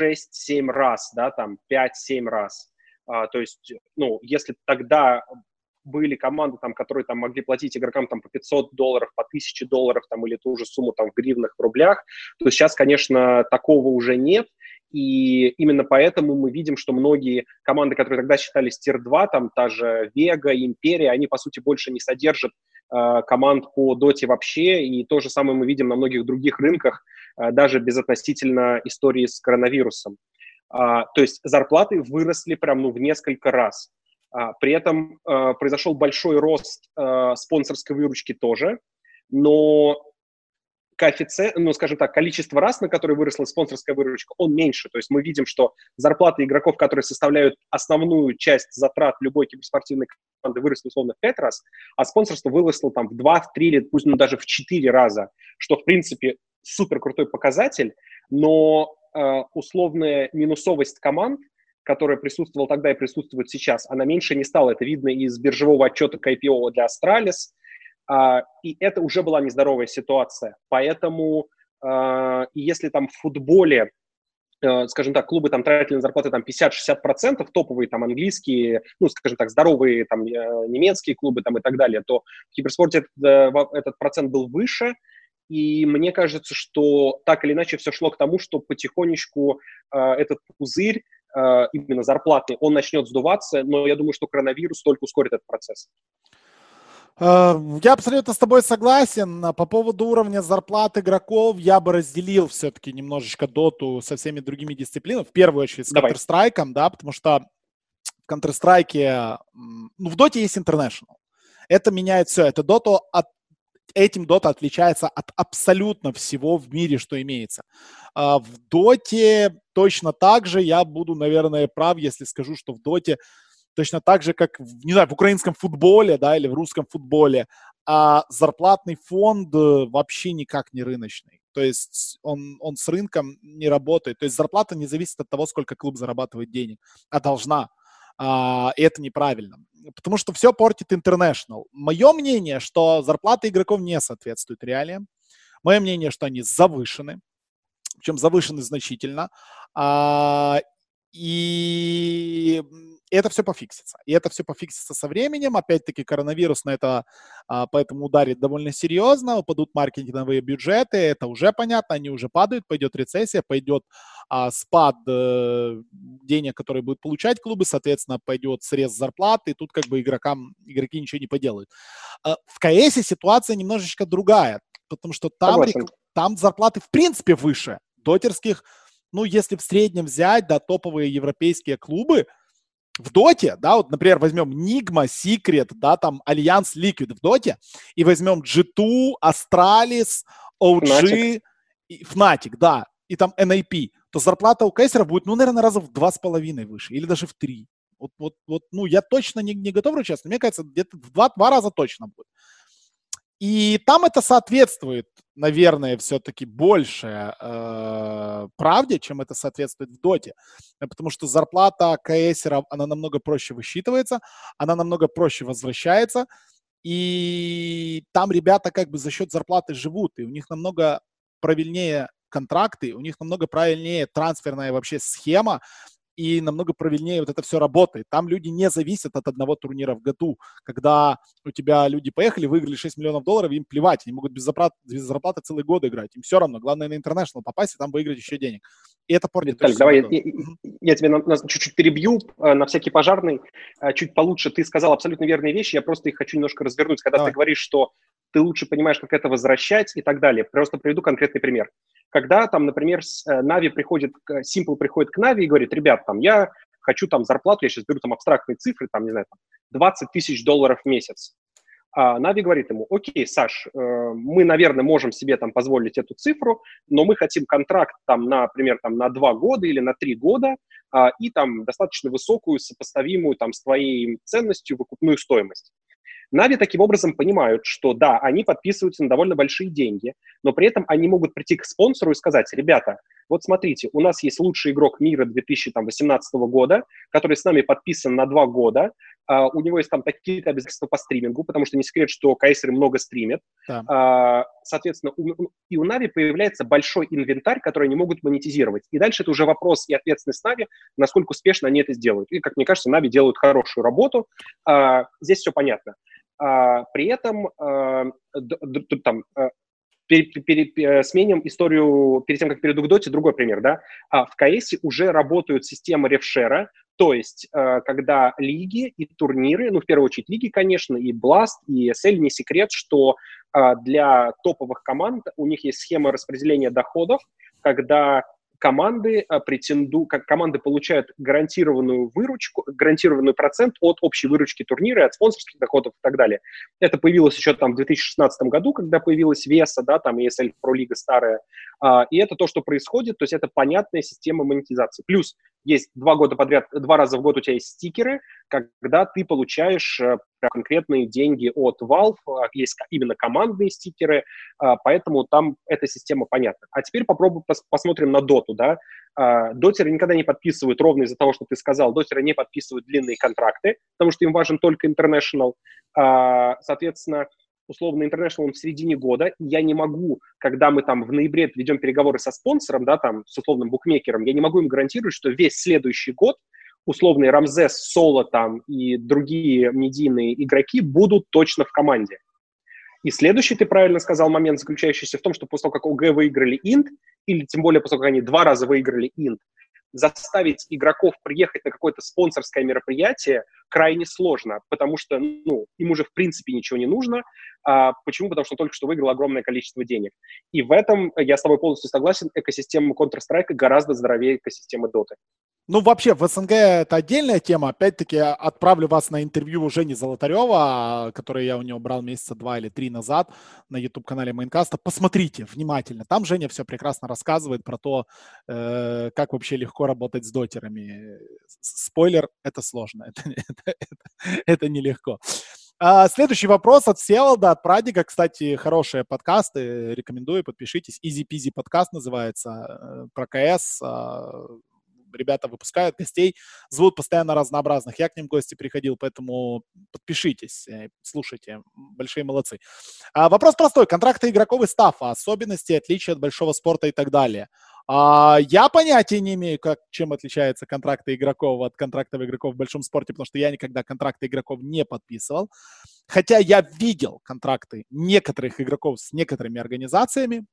6-7 раз, да, там 5-7 раз. Uh, то есть, ну, если тогда были команды, там, которые там могли платить игрокам там, по 500 долларов, по 1000 долларов там, или ту же сумму там, в гривнах, в рублях, то сейчас, конечно, такого уже нет. И именно поэтому мы видим, что многие команды, которые тогда считались тир-2, там та же Вега, Империя, они, по сути, больше не содержат э, команд по доте вообще. И то же самое мы видим на многих других рынках, э, даже безотносительно истории с коронавирусом. Uh, то есть зарплаты выросли прям ну, в несколько раз. А, при этом а, произошел большой рост а, спонсорской выручки тоже, но коэффициент, ну, скажем так, количество раз, на которые выросла спонсорская выручка, он меньше. То есть мы видим, что зарплаты игроков, которые составляют основную часть затрат любой киберспортивной команды, выросли условно в 5 раз, а спонсорство выросло там в 2, в 3 или пусть ну, даже в 4 раза, что, в принципе, супер крутой показатель, но э, условная минусовость команд которая присутствовала тогда и присутствует сейчас, она меньше не стала. Это видно из биржевого отчета к IPO для Astralis. А, и это уже была нездоровая ситуация. Поэтому а, если там в футболе э, скажем так, клубы там тратили на зарплаты там 50-60%, топовые там английские, ну, скажем так, здоровые там э, немецкие клубы там и так далее, то в киберспорте этот, э, этот процент был выше, и мне кажется, что так или иначе все шло к тому, что потихонечку э, этот пузырь именно зарплатный, он начнет сдуваться, но я думаю, что коронавирус только ускорит этот процесс. Э, я абсолютно с тобой согласен. По поводу уровня зарплат игроков я бы разделил все-таки немножечко доту со всеми другими дисциплинами. В первую очередь с Counter-Strike, да, потому что в Counter-Strike, ну, в доте есть International. Это меняет все. Это доту от этим Dota отличается от абсолютно всего в мире, что имеется. А в Доте точно так же я буду, наверное, прав, если скажу, что в Доте точно так же, как, не знаю, в украинском футболе, да, или в русском футболе, а зарплатный фонд э, вообще никак не рыночный. То есть он, он с рынком не работает. То есть зарплата не зависит от того, сколько клуб зарабатывает денег, а должна. А, и это неправильно. Потому что все портит International. Мое мнение, что зарплаты игроков не соответствуют реалиям. Мое мнение, что они завышены. Причем завышены значительно. А, и это все пофиксится. И это все пофиксится со временем. Опять-таки коронавирус на это а, поэтому ударит довольно серьезно. Упадут маркетинговые бюджеты. Это уже понятно. Они уже падают. Пойдет рецессия, пойдет а, спад э, денег, которые будут получать клубы. Соответственно, пойдет срез зарплаты. И тут как бы игрокам, игроки ничего не поделают. А, в КС ситуация немножечко другая. Потому что там, там зарплаты в принципе выше дотерских. Ну, если в среднем взять, да, топовые европейские клубы – в доте, да, вот, например, возьмем Nigma, Secret, да, там Альянс Liquid в доте, и возьмем G2, Astralis, OG, Fnatic, да, и там NIP, то зарплата у кейсеров будет, ну, наверное, раза в два с половиной выше, или даже в три. Вот, вот, вот, ну, я точно не, не готов ручаться, мне кажется, где-то в два, два раза точно будет. И там это соответствует, наверное, все-таки больше э, правде, чем это соответствует в доте. Потому что зарплата КСера, она намного проще высчитывается, она намного проще возвращается. И там ребята как бы за счет зарплаты живут, и у них намного правильнее контракты, у них намного правильнее трансферная вообще схема, и намного правильнее вот это все работает. Там люди не зависят от одного турнира в году. Когда у тебя люди поехали, выиграли 6 миллионов долларов, им плевать, они могут без зарплаты, без зарплаты целый год играть. Им все равно. Главное на интернешнл попасть и там выиграть еще денег. И это портит. Виталий, давай я, я, я тебя на, на, чуть-чуть перебью э, на всякий пожарный, э, чуть получше. Ты сказал абсолютно верные вещи, я просто их хочу немножко развернуть. Когда давай. ты говоришь, что ты лучше понимаешь, как это возвращать и так далее. Просто приведу конкретный пример когда там, например, Нави э, приходит, Simple приходит к Нави и говорит, ребят, там, я хочу там зарплату, я сейчас беру там абстрактные цифры, там, не знаю, там, 20 тысяч долларов в месяц. А Нави говорит ему, окей, Саш, э, мы, наверное, можем себе там позволить эту цифру, но мы хотим контракт там, например, там, на два года или на три года а, и там достаточно высокую, сопоставимую там с твоей ценностью выкупную стоимость. Нави таким образом понимают, что да, они подписываются на довольно большие деньги, но при этом они могут прийти к спонсору и сказать, ребята, вот смотрите, у нас есть лучший игрок мира 2018 года, который с нами подписан на два года, Uh, у него есть там такие-то обязательства по стримингу, потому что не секрет, что Кайсер много стримит. Да. Uh, соответственно, у, и у Нави появляется большой инвентарь, который они могут монетизировать. И дальше это уже вопрос и ответственность Нави, насколько успешно они это сделают. И, как мне кажется, Нави делают хорошую работу. Uh, здесь все понятно. А, при этом а, там, а, э, сменим историю перед тем, как перейду к доте, другой пример, да. А в КС уже работают системы ревшера, то есть когда лиги и турниры, ну, в первую очередь лиги, конечно, и Blast, и ESL, не секрет, что для топовых команд у них есть схема распределения доходов, когда команды а, претенду, как команды получают гарантированную выручку, гарантированный процент от общей выручки турнира, от спонсорских доходов и так далее. Это появилось еще там в 2016 году, когда появилась Веса, да, там ESL Pro Лига старая, а, и это то, что происходит, то есть это понятная система монетизации. Плюс есть два года подряд, два раза в год у тебя есть стикеры, когда ты получаешь э, конкретные деньги от Valve, а, есть именно командные стикеры, а, поэтому там эта система понятна. А теперь попробуем пос посмотрим на доту, да. А, дотеры никогда не подписывают, ровно из-за того, что ты сказал, дотеры не подписывают длинные контракты, потому что им важен только international. Соответственно, условно, International в середине года, и я не могу, когда мы там в ноябре ведем переговоры со спонсором, да, там, с условным букмекером, я не могу им гарантировать, что весь следующий год условный Рамзес, Соло там и другие медийные игроки будут точно в команде. И следующий, ты правильно сказал, момент, заключающийся в том, что после того, как ОГ выиграли Инт, или тем более после того, как они два раза выиграли Инт, заставить игроков приехать на какое-то спонсорское мероприятие крайне сложно, потому что ну, им уже в принципе ничего не нужно. А, почему? Потому что только что выиграл огромное количество денег. И в этом я с тобой полностью согласен, экосистема Counter-Strike гораздо здоровее экосистемы Dota. Ну, вообще, в СНГ это отдельная тема. Опять-таки, отправлю вас на интервью Жени Золотарева, которое я у него брал месяца два или три назад на YouTube-канале Майнкаста. Посмотрите внимательно. Там Женя все прекрасно рассказывает про то, э, как вообще легко работать с дотерами. Спойлер, это сложно, это, это, это, это нелегко. А, следующий вопрос от Всеволода, от Прадика. Кстати, хорошие подкасты, рекомендую, подпишитесь. Peasy подкаст называется, э, про КС, а, ребята выпускают гостей, зовут постоянно разнообразных. Я к ним в гости приходил, поэтому подпишитесь, э, слушайте, большие молодцы. А, вопрос простой. Контракты игроков и стафа, особенности, отличия от большого спорта и так далее. А, я понятия не имею, как, чем отличаются контракты игроков от контрактов игроков в большом спорте, потому что я никогда контракты игроков не подписывал. Хотя я видел контракты некоторых игроков с некоторыми организациями,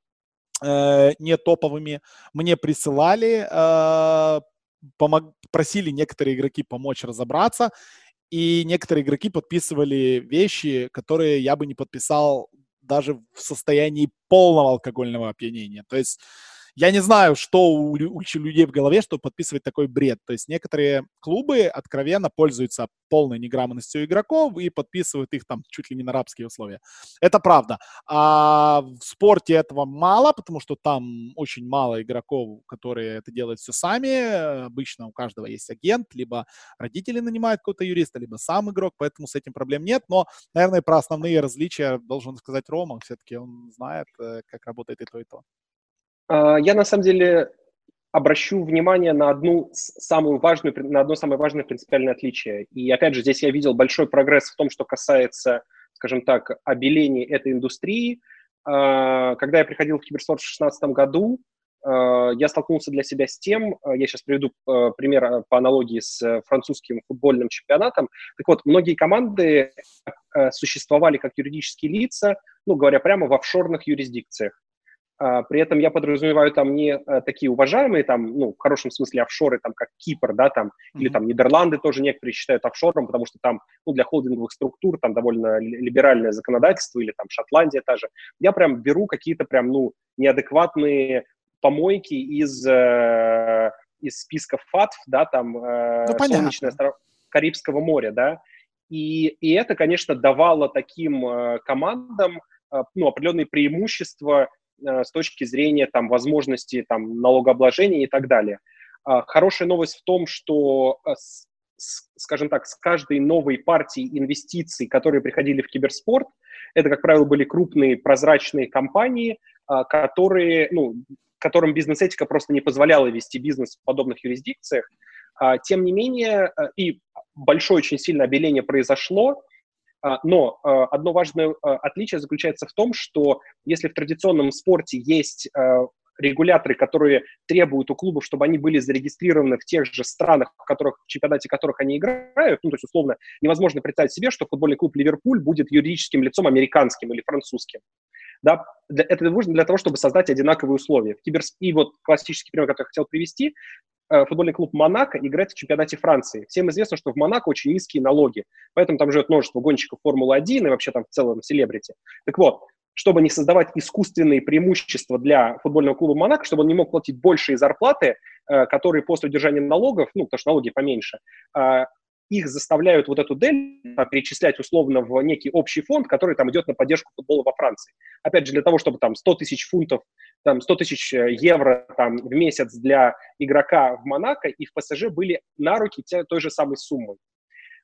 э, не топовыми. Мне присылали, э, помог, просили некоторые игроки помочь разобраться, и некоторые игроки подписывали вещи, которые я бы не подписал даже в состоянии полного алкогольного опьянения. То есть я не знаю, что у, у людей в голове, чтобы подписывать такой бред. То есть некоторые клубы откровенно пользуются полной неграмотностью игроков и подписывают их там чуть ли не на рабские условия. Это правда. А в спорте этого мало, потому что там очень мало игроков, которые это делают все сами. Обычно у каждого есть агент, либо родители нанимают какого-то юриста, либо сам игрок, поэтому с этим проблем нет. Но, наверное, про основные различия должен сказать Рома. Все-таки он знает, э, как работает и то, и то. А, я на самом деле обращу внимание на одну самую важную, на одно самое важное принципиальное отличие. И опять же, здесь я видел большой прогресс в том, что касается, скажем так, обеления этой индустрии. А, когда я приходил в Киберспорт в 2016 году, а, я столкнулся для себя с тем, я сейчас приведу пример по аналогии с французским футбольным чемпионатом. Так вот, многие команды существовали как юридические лица, ну, говоря прямо, в офшорных юрисдикциях. А, при этом я подразумеваю там не а, такие уважаемые, там, ну, в хорошем смысле офшоры, там, как Кипр, да, там, mm-hmm. или там Нидерланды тоже некоторые считают офшором, потому что там, ну, для холдинговых структур там довольно либеральное законодательство, или там Шотландия та же. Я прям беру какие-то прям, ну, неадекватные помойки из э, из списка ФАТФ, да, там э, ну, солнечное остров Карибского моря, да, и, и это, конечно, давало таким э, командам э, ну, определенные преимущества э, с точки зрения там, возможности там, налогообложения и так далее. Э, хорошая новость в том, что, э, скажем так, с каждой новой партией инвестиций, которые приходили в киберспорт, это, как правило, были крупные прозрачные компании, э, которые, ну, которым бизнес-этика просто не позволяла вести бизнес в подобных юрисдикциях. А, тем не менее, э, и большое очень сильное обеление произошло, а, но э, одно важное э, отличие заключается в том, что если в традиционном спорте есть регуляторы, которые требуют у клубов, чтобы они были зарегистрированы в тех же странах, в, которых, в чемпионате которых они играют, ну, то есть, условно, невозможно представить себе, что футбольный клуб Ливерпуль будет юридическим лицом американским или французским да, это нужно для того, чтобы создать одинаковые условия. И вот классический пример, который я хотел привести, футбольный клуб Монако играет в чемпионате Франции. Всем известно, что в Монако очень низкие налоги, поэтому там живет множество гонщиков Формулы-1 и вообще там в целом селебрити. Так вот, чтобы не создавать искусственные преимущества для футбольного клуба Монако, чтобы он не мог платить большие зарплаты, э, которые после удержания налогов, ну, потому что налоги поменьше, э, их заставляют вот эту дельту перечислять условно в некий общий фонд, который там идет на поддержку футбола во Франции. Опять же, для того, чтобы там 100 тысяч фунтов, там 100 тысяч э, евро там, в месяц для игрока в Монако и в ПСЖ были на руки те, той же самой суммы.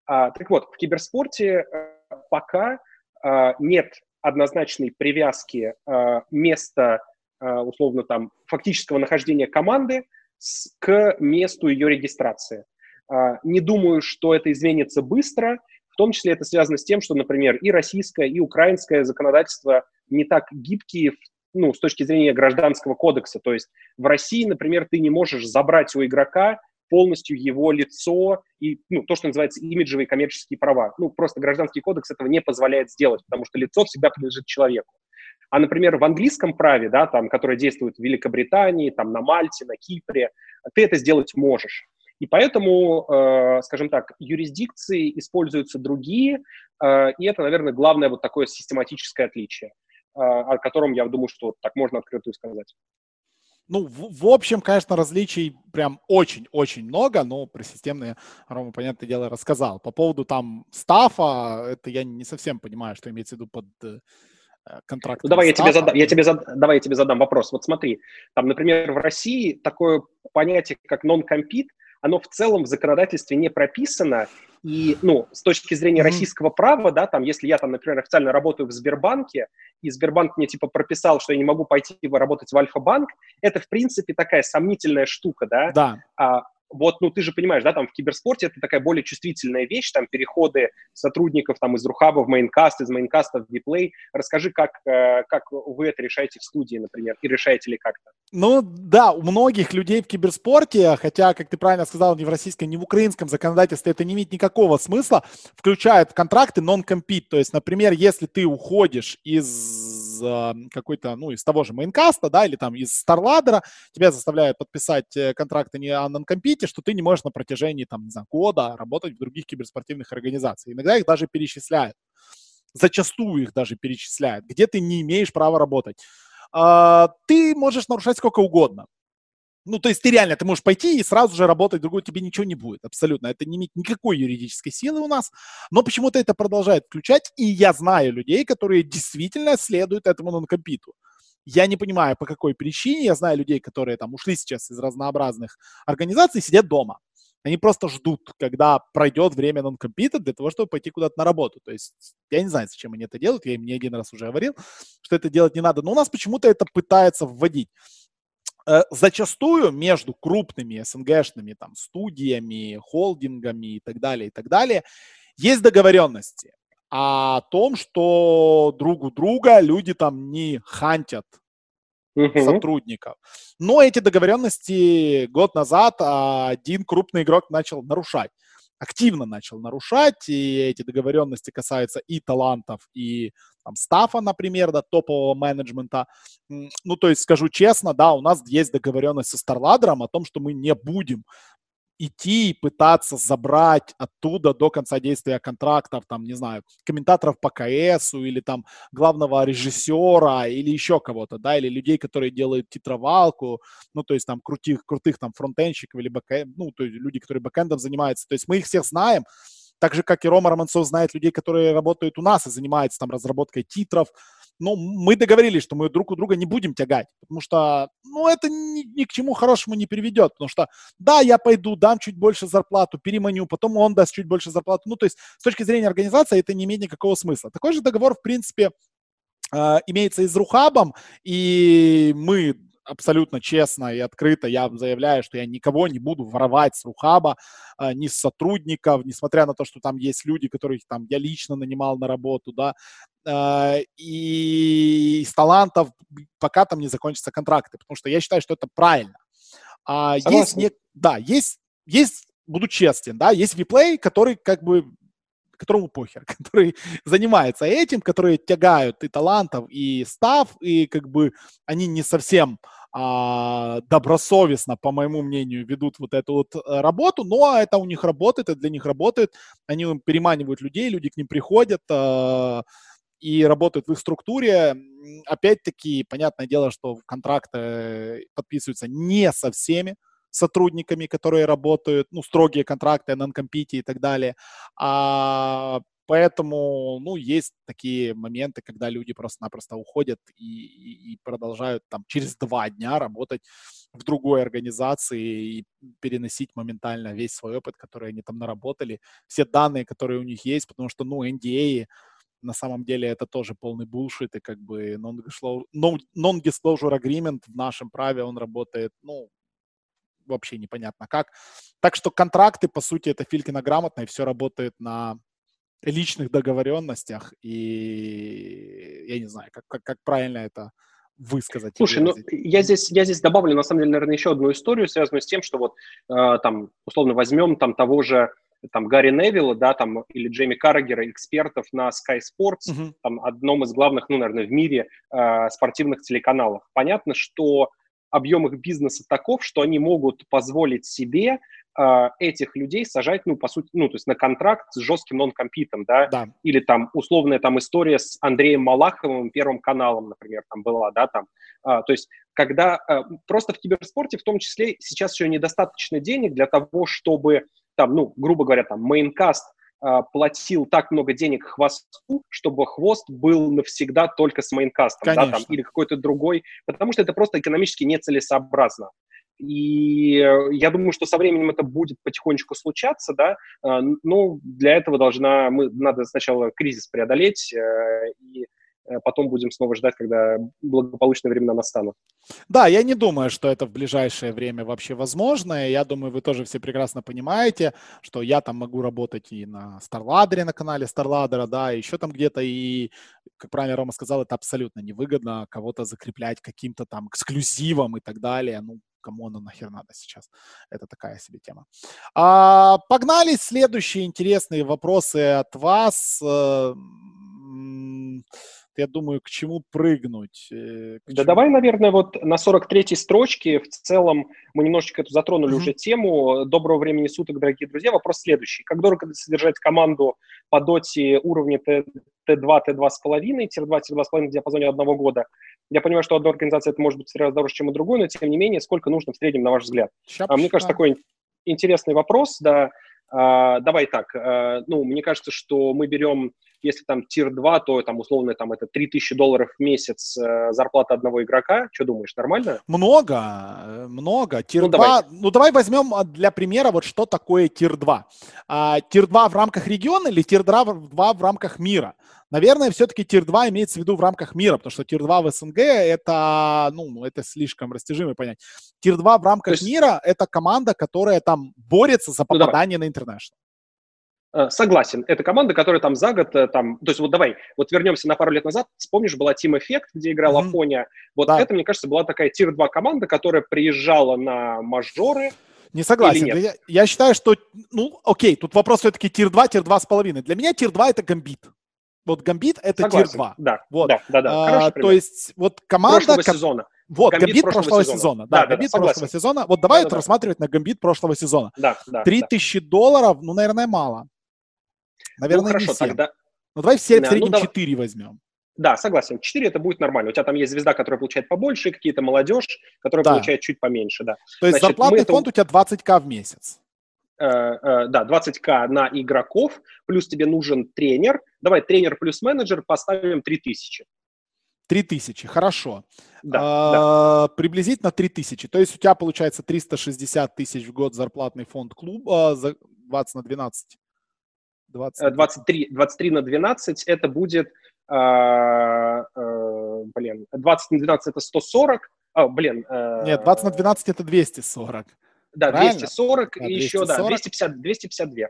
А, так вот, в киберспорте а, пока а, нет однозначной привязки а, места, а, условно там, фактического нахождения команды с, к месту ее регистрации. А, не думаю, что это изменится быстро. В том числе это связано с тем, что, например, и российское, и украинское законодательство не так гибкие ну, с точки зрения гражданского кодекса. То есть в России, например, ты не можешь забрать у игрока полностью его лицо и ну, то, что называется имиджевые коммерческие права. Ну, просто гражданский кодекс этого не позволяет сделать, потому что лицо всегда принадлежит человеку. А, например, в английском праве, да, там, которое действует в Великобритании, там, на Мальте, на Кипре, ты это сделать можешь. И поэтому, э, скажем так, юрисдикции используются другие, э, и это, наверное, главное вот такое систематическое отличие, э, о котором, я думаю, что так можно открыто сказать. Ну, в, в общем, конечно, различий прям очень-очень много, но про системные Рома, понятное дело, рассказал. По поводу там стафа, это я не совсем понимаю, что имеется в виду под контракт. Ну, давай я тебе, задам, я тебе зад, давай я тебе задам вопрос. Вот смотри, там, например, в России такое понятие, как non-compete, оно в целом в законодательстве не прописано, и, ну, с точки зрения mm-hmm. российского права, да, там, если я там, например, официально работаю в Сбербанке, и Сбербанк мне, типа, прописал, что я не могу пойти работать в Альфа-банк, это, в принципе, такая сомнительная штука, да? Да. А, вот, ну, ты же понимаешь, да, там в киберспорте это такая более чувствительная вещь, там переходы сотрудников там из RuHub а в Maincast, из Maincast а в WePlay. Расскажи, как, э, как вы это решаете в студии, например, и решаете ли как-то? Ну, да, у многих людей в киберспорте, хотя, как ты правильно сказал, ни в российском, ни в украинском законодательстве это не имеет никакого смысла, включают контракты non-compete, то есть, например, если ты уходишь из из какой-то, ну, из того же Maincast а, да, или там из StarLadder а, тебя заставляют подписать э, контракты не о non-compete, что ты не можешь на протяжении, там, не знаю, года работать в других киберспортивных организациях. Иногда их даже перечисляют. Зачастую их даже перечисляют, где ты не имеешь права работать. А, ты можешь нарушать сколько угодно. Ну, то есть ты реально, ты можешь пойти и сразу же работать, другой тебе ничего не будет, абсолютно. Это не имеет никакой юридической силы у нас, но почему-то это продолжает включать, и я знаю людей, которые действительно следуют этому нонкомпиту. Я не понимаю, по какой причине. Я знаю людей, которые там ушли сейчас из разнообразных организаций, сидят дома. Они просто ждут, когда пройдет время нонкомпита для того, чтобы пойти куда-то на работу. То есть я не знаю, зачем они это делают. Я им не один раз уже говорил, что это делать не надо. Но у нас почему-то это пытается вводить. Э, зачастую между крупными СНГшными там, студиями, холдингами и так далее, и так далее, есть договоренности о том, что друг у друга люди там не хантят uh-huh. сотрудников. Но эти договоренности год назад один крупный игрок начал нарушать активно начал нарушать, и эти договоренности касаются и талантов, и там, стафа, например, да, топового менеджмента. Ну, то есть, скажу честно, да, у нас есть договоренность со Старладером о том, что мы не будем идти и пытаться забрать оттуда до конца действия контрактов, там, не знаю, комментаторов по КСу или там главного режиссера или еще кого-то, да, или людей, которые делают титровалку, ну, то есть там крутых, крутых там фронтенщиков или бэкэнд, ну, то есть люди, которые бэкэндом занимаются. То есть мы их всех знаем, так же, как и Рома Романцов знает людей, которые работают у нас и занимаются там разработкой титров, ну, мы договорились, что мы друг у друга не будем тягать, потому что, ну, это ни, ни к чему хорошему не приведет, потому что, да, я пойду, дам чуть больше зарплату, переманю, потом он даст чуть больше зарплату, ну, то есть с точки зрения организации это не имеет никакого смысла. Такой же договор, в принципе, э, имеется и с Рухабом, и мы абсолютно честно и открыто я заявляю, что я никого не буду воровать с Рухаба, а, ни с сотрудников, несмотря на то, что там есть люди, которых там я лично нанимал на работу, да, а, и из талантов, пока там не закончатся контракты, потому что я считаю, что это правильно. А есть, не, да, есть, есть, буду честен, да, есть виплей, который как бы которому похер, который занимается этим, которые тягают и талантов, и став, и как бы они не совсем а, добросовестно, по моему мнению, ведут вот эту вот э, работу, но это у них работает, это для них работает, они переманивают людей, люди к ним приходят, а, и работают в их структуре. Опять-таки, понятное дело, что контракты подписываются не со всеми, сотрудниками, которые работают, ну, строгие контракты, нон и так далее. А, поэтому, ну, есть такие моменты, когда люди просто-напросто уходят и, и, и продолжают там через два дня работать в другой организации и переносить моментально весь свой опыт, который они там наработали, все данные, которые у них есть, потому что, ну, NDA на самом деле это тоже полный булшит, и как бы non-disclosure agreement в нашем праве, он работает, ну, вообще непонятно как. Так что контракты, по сути, это Филькина грамотно, и все работает на личных договоренностях, и я не знаю, как, как, как правильно это высказать. Слушай, ну я здесь, я здесь добавлю, на самом деле, наверное, еще одну историю, связанную с тем, что вот э, там, условно, возьмем там того же там Гарри Невилла, да, там, или Джейми Каррагера, экспертов на Sky Sports, uh-huh. там, одном из главных, ну, наверное, в мире э, спортивных телеканалов. Понятно, что объем их бизнеса таков, что они могут позволить себе э, этих людей сажать, ну, по сути, ну, то есть на контракт с жестким нон-компитом, да? да, или там условная там история с Андреем Малаховым, Первым каналом, например, там была, да, там, э, то есть когда э, просто в киберспорте в том числе сейчас еще недостаточно денег для того, чтобы там, ну, грубо говоря, там, мейнкаст платил так много денег хвосту, чтобы хвост был навсегда только с мейнкастом, да, там, или какой-то другой, потому что это просто экономически нецелесообразно. И э, я думаю, что со временем это будет потихонечку случаться, да, а, но для этого должна, мы, надо сначала кризис преодолеть, э, и потом будем снова ждать, когда благополучные времена настанут. Да, я не думаю, что это в ближайшее время вообще возможно. Я думаю, вы тоже все прекрасно понимаете, что я там могу работать и на StarLadder, на канале StarLadder, да, еще там где-то, и, как правильно Рома сказал, это абсолютно невыгодно кого-то закреплять каким-то там эксклюзивом и так далее. Ну, кому оно нахер надо сейчас. Это такая себе тема. А, погнали следующие интересные вопросы от вас. Я думаю, к чему прыгнуть. Э, к да чему... давай, наверное, вот на 43-й строчке в целом мы немножечко эту затронули mm-hmm. уже тему. Доброго времени суток, дорогие друзья. Вопрос следующий. Как дорого содержать команду по доте уровня Т2, Т2,5, tier-2, tier-2,5 в диапазоне одного года? Я понимаю, что одна организация это может быть в дороже, чем у другой, но тем не менее, сколько нужно в среднем, на ваш взгляд? А, мне кажется, такой интересный вопрос, да. А, давай так, а, ну, мне кажется, что мы берем если там tier 2, то там условно там это 3000 долларов в месяц э, зарплата одного игрока. Что думаешь, нормально? Много, э, много. Tier ну, 2, давай. ну давай возьмем а, для примера вот что такое tier 2. А, tier 2 в рамках региона или tier 2 в рамках мира? Наверное, все-таки tier 2 имеется в виду в рамках мира, потому что tier 2 в СНГ это, ну, это слишком растяжимое понятие. Tier 2 в рамках есть... мира это команда, которая там борется за ну, попадание ну, на International. Э, согласен, это команда, которая там за год, э, там, то есть вот давай, вот вернемся на пару лет назад, вспомнишь, была Team Effect, где играла mm-hmm. Афония, вот да. это, мне кажется, была такая tier-2 команда, которая приезжала на мажоры, не согласен. Я, я считаю, что, ну, окей, тут вопрос все-таки tier-2, tier-2 с половиной. Для меня tier-2 это гамбит. Вот гамбит это tier-2. Да, вот. да, да, да. А, то есть вот команда... Прошлого сезона. Вот, Gambit, Gambit прошлого, прошлого сезона. сезона. Да, да, гамбит да, прошлого сезона. Вот давай да, это да, рассматривать на гамбит прошлого сезона. Да, да. 3000 да. долларов, ну, наверное, мало. Наверное, ну, хорошо, не 7. тогда... Ну, давай все в среднем ну, 4 возьмем. Да, согласен. 4 это будет нормально. У тебя там есть звезда, которая получает побольше, какие-то молодежь, которая да. получает чуть поменьше, да. То есть Значит, зарплатный это... фонд у тебя 20к в месяц. Э, э, да, 20к на игроков, плюс тебе нужен тренер. Давай тренер плюс менеджер поставим 3000. 3000, хорошо. Да, а, да. Приблизительно 3000. То есть у тебя получается 360 тысяч в год зарплатный фонд клуба, 20 на 12. 20. 23, 23 на 12 это будет а, а, блин, 20 на 12 это 140, а, блин. А, Нет, 20 на 12 это 240. Да, Правильно? 240 да, и 240. еще, да, 250, 252.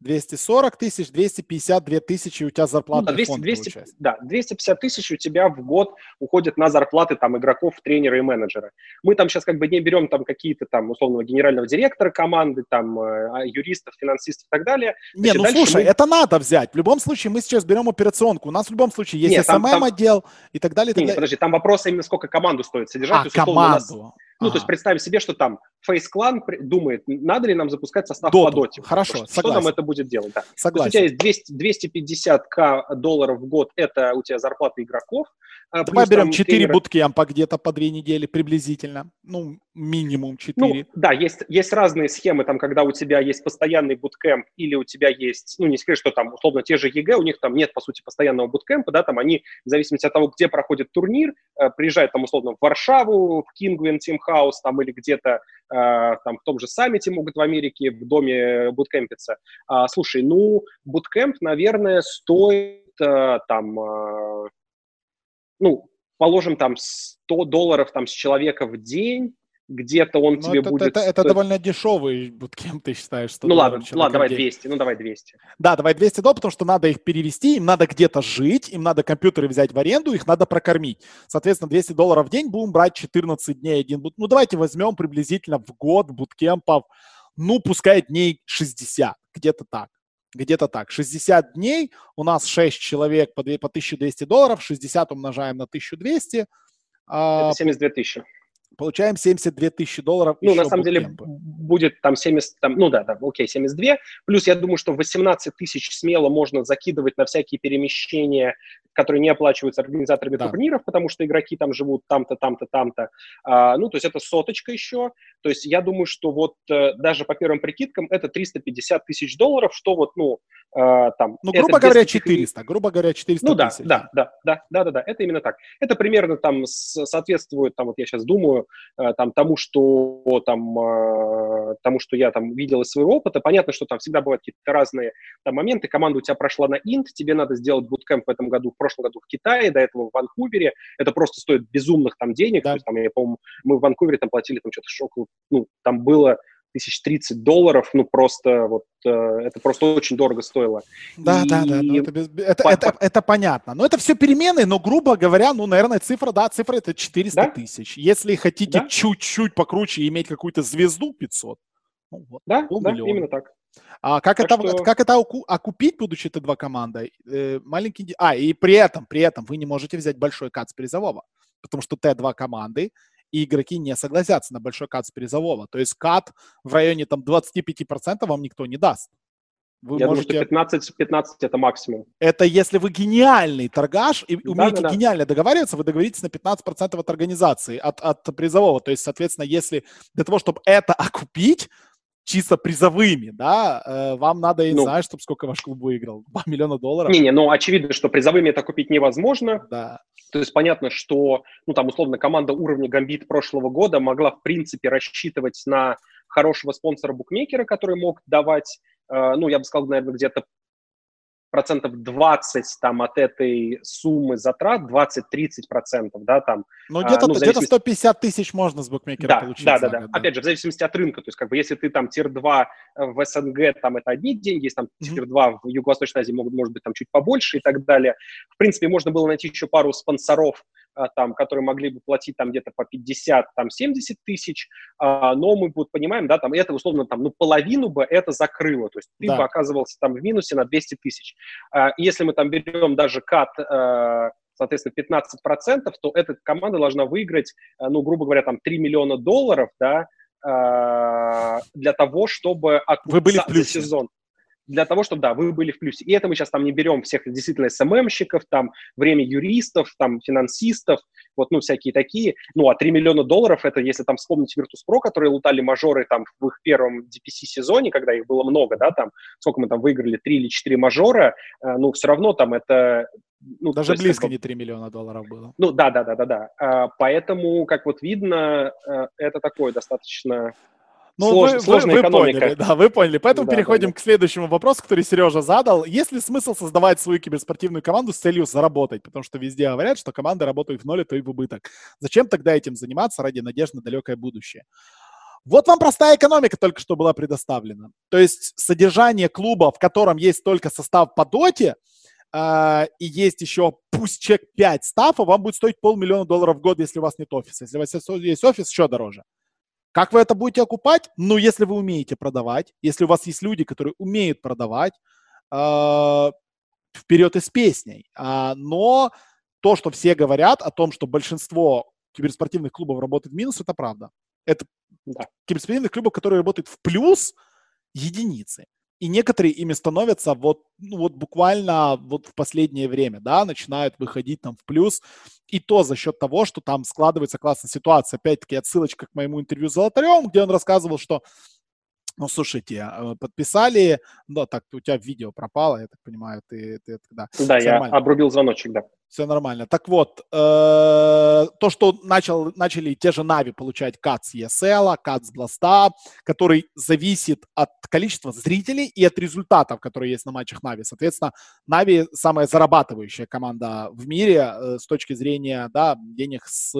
240 тысяч, 252 тысячи у тебя зарплата. Ну, 200, фонд 200, получается. Да, 250 тысяч у тебя в год уходит на зарплаты там игроков, тренера и менеджера. Мы там сейчас как бы не берем там какие-то там условного генерального директора команды, там э, а, юристов, финансистов и так далее. Не, Значит, ну слушай, мы... это надо взять. В любом случае мы сейчас берем операционку. У нас в любом случае есть Нет, SMM-отдел там... и так далее. И так не, далее. подожди, там вопрос именно сколько команду стоит содержать. А, команду. Нас... Ну, то есть представим себе, что там Face Clan думает, надо ли нам запускать состав Доту. по доте. Хорошо, что, согласен. Что нам это будет делать? Да. Согласен. То есть у тебя есть 200, 250к долларов в год, это у тебя зарплата игроков. А Давай берем 4 тренера... буткемпа где-то по 2 недели приблизительно. Ну, минимум 4. Ну, да, есть, есть разные схемы, там, когда у тебя есть постоянный буткемп или у тебя есть, ну, не секрет, что там, условно, те же EG, у них там нет, по сути, постоянного буткемпа, да, там они, в зависимости от того, где проходит турнир, э, приезжают там, условно, в Варшаву, в Kinguin Team House, там, или где-то э, там в том же саммите могут в Америке, в доме буткемпиться. А, слушай, ну, буткемп, наверное, стоит э, там, ну, положим, там 100 долларов там с человека в день, где-то он Но ну, тебе это, будет... Это, это, это довольно дешевый буткемп, ты считаешь? 100 ну ладно, ладно, давай 200, ну давай 200. Да, давай 200 долларов, потому что надо их перевести, им надо где-то жить, им надо компьютеры взять в аренду, их надо прокормить. Соответственно, 200 долларов в день будем брать 14 дней один. Ну давайте возьмем приблизительно в год буткемпов, ну пускай дней 60, где-то так. Где-то так. 60 дней, у нас 6 человек по, 2, по 1200 долларов, 60 умножаем на 1200. Это 72 тысячи получаем 72 тысячи долларов. Ну, на самом деле, будет там 70, там, ну да, да, окей, 72. Плюс я думаю, что 18 тысяч смело можно закидывать на всякие перемещения, которые не оплачиваются организаторами да. турниров, потому что игроки там живут там-то, там-то, там-то. А, ну, то есть это соточка еще. То есть я думаю, что вот э, даже по первым прикидкам это 350 тысяч долларов, что вот, ну, э, там... Ну, грубо говоря, 400, таких... грубо говоря, 400 ну, да, тысяч. Да, да, да, да, да, да, это именно так. Это примерно там соответствует, там вот я сейчас думаю, э, там тому, что там, тому, что я там видел из своего опыта. Понятно, что там всегда бывают какие-то разные там моменты. Команда у тебя прошла на инт, тебе надо сделать буткемп в этом году, в прошлом году в Китае, до этого в Ванкувере. Это просто стоит безумных там денег. Да. То есть, там, я, по-моему, мы в Ванкувере там платили там что-то шоку, ну, там было тысяч тридцать долларов, ну просто вот э, это просто очень дорого стоило. Да, и... да, да, ну, это, без... это, по... это, это понятно. Но это все перемены, но грубо говоря, ну, наверное, цифра, да, цифра это 400 да? тысяч. Если хотите да? чуть-чуть покруче иметь какую-то звезду 500, ну, вот, да, да, именно так. А как так это, что... как это окупить, будучи Т2 командой? Э, маленький... А, и при этом, при этом вы не можете взять большой кат с призового, потому что Т2 команды и игроки не согласятся на большой кат с призового. То есть кат в районе там 25% вам никто не даст. Вы Я можете... думаю, что 15, 15 это максимум. Это если вы гениальный торгаш и да, умеете да, да. гениально договариваться, вы договоритесь на 15% от организации, от, от призового. То есть, соответственно, если для того, чтобы это окупить, чисто призовыми, да, э, вам надо, я не ну, знаю, чтобы сколько ваш клуб выиграл, 2 миллиона долларов. Не-не, ну, очевидно, что призовыми это купить невозможно. Да. То есть понятно, что, ну, там, условно, команда уровня Гамбит прошлого года могла, в принципе, рассчитывать на хорошего спонсора-букмекера, который мог давать, э, ну, я бы сказал, наверное, где-то процентов 20 там от этой суммы затрат, 20-30 процентов, да, там. Ну, где-то, а, ну, зависимости... где 150 тысяч можно с букмекера да, получить. Да, да, да. Опять же, в зависимости от рынка, то есть, как бы, если ты там tier-2 в СНГ, там это одни деньги, если там mm-hmm. tier-2 в Юго-Восточной Азии могут, может быть, там чуть побольше и так далее. В принципе, можно было найти еще пару спонсоров, а, там, которые могли бы платить там где-то по 50, там 70 тысяч, а, но мы вот понимаем, да, там это условно там, ну, половину бы это закрыло, то есть ты да. бы оказывался там в минусе на 200 тысяч. А, если мы там берем даже кат соответственно, 15%, то эта команда должна выиграть, э, ну, грубо говоря, там 3 миллиона долларов, да, э, для того, чтобы Вы были в плюсе. сезон для того, чтобы, да, вы были в плюсе. И это мы сейчас там не берем всех действительно СММщиков, там, время юристов, там, финансистов, вот, ну, всякие такие. Ну, а 3 миллиона долларов, это, если там вспомнить Virtus.pro, которые лутали мажоры там в их первом DPC-сезоне, когда их было много, да, там, сколько мы там выиграли, 3 или 4 мажора, э, ну, все равно там это... Ну, Даже есть, близко как не 3 миллиона долларов было. Ну, да, да, да, да, да. А, поэтому, как вот видно, э, это такое достаточно ну, Слож, вы, сложная вы, вы экономика. Поняли, да, вы поняли. Поэтому да, переходим да, да. к следующему вопросу, который Сережа задал. Есть ли смысл создавать свою киберспортивную команду с целью заработать? Потому что везде говорят, что команды работают в ноль, то и в убыток. Зачем тогда этим заниматься ради надежды на далекое будущее? Вот вам простая экономика только что была предоставлена. То есть содержание клуба, в котором есть только состав по доте, Uh, и есть еще пусть чек 5 стафа, вам будет стоить полмиллиона долларов в год, если у вас нет офиса. Если у вас есть офис, еще дороже. Как вы это будете окупать? Ну, если вы умеете продавать, если у вас есть люди, которые умеют продавать, э, вперед и с песней. А, но то, что все говорят о том, что большинство киберспортивных клубов работает в минус, это правда. Это да. киберспортивных клубов, которые работают в плюс, единицы и некоторые ими становятся вот, ну, вот буквально вот в последнее время, да, начинают выходить там в плюс, и то за счет того, что там складывается классная ситуация. Опять-таки отсылочка к моему интервью с Золотарем, где он рассказывал, что ну, слушайте, э, подписали, да, так, у тебя видео пропало, я так понимаю, ты, ты тогда... Да, я нормально. обрубил звоночек, да. Все нормально. Так вот, э, то, что начал, начали те же NAVI получать cut с ESL, кац Бласта, который зависит от количества зрителей и от результатов, которые есть на матчах NAVI. Соответственно, NAVI самая зарабатывающая команда в мире э, с точки зрения да, денег с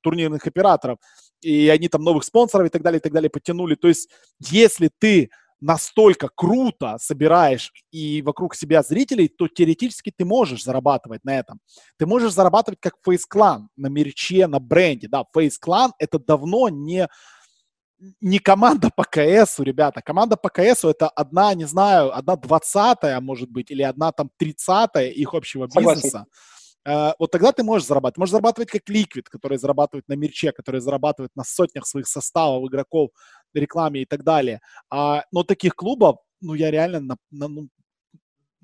турнирных операторов и они там новых спонсоров и так далее, и так далее подтянули. То есть, если ты настолько круто собираешь и вокруг себя зрителей, то теоретически ты можешь зарабатывать на этом. Ты можешь зарабатывать как Face Clan на мерче, на бренде. Да, Face Clan это давно не, не команда по КСу, ребята. Команда по КСу это одна, не знаю, одна двадцатая, может быть, или одна там тридцатая их общего Согласен. бизнеса. Э, вот тогда ты можешь зарабатывать. Можешь зарабатывать как ликвид, который зарабатывает на мерче, который зарабатывает на сотнях своих составов, игроков, рекламе и так далее. А, но таких клубов, ну, я реально на, на, ну,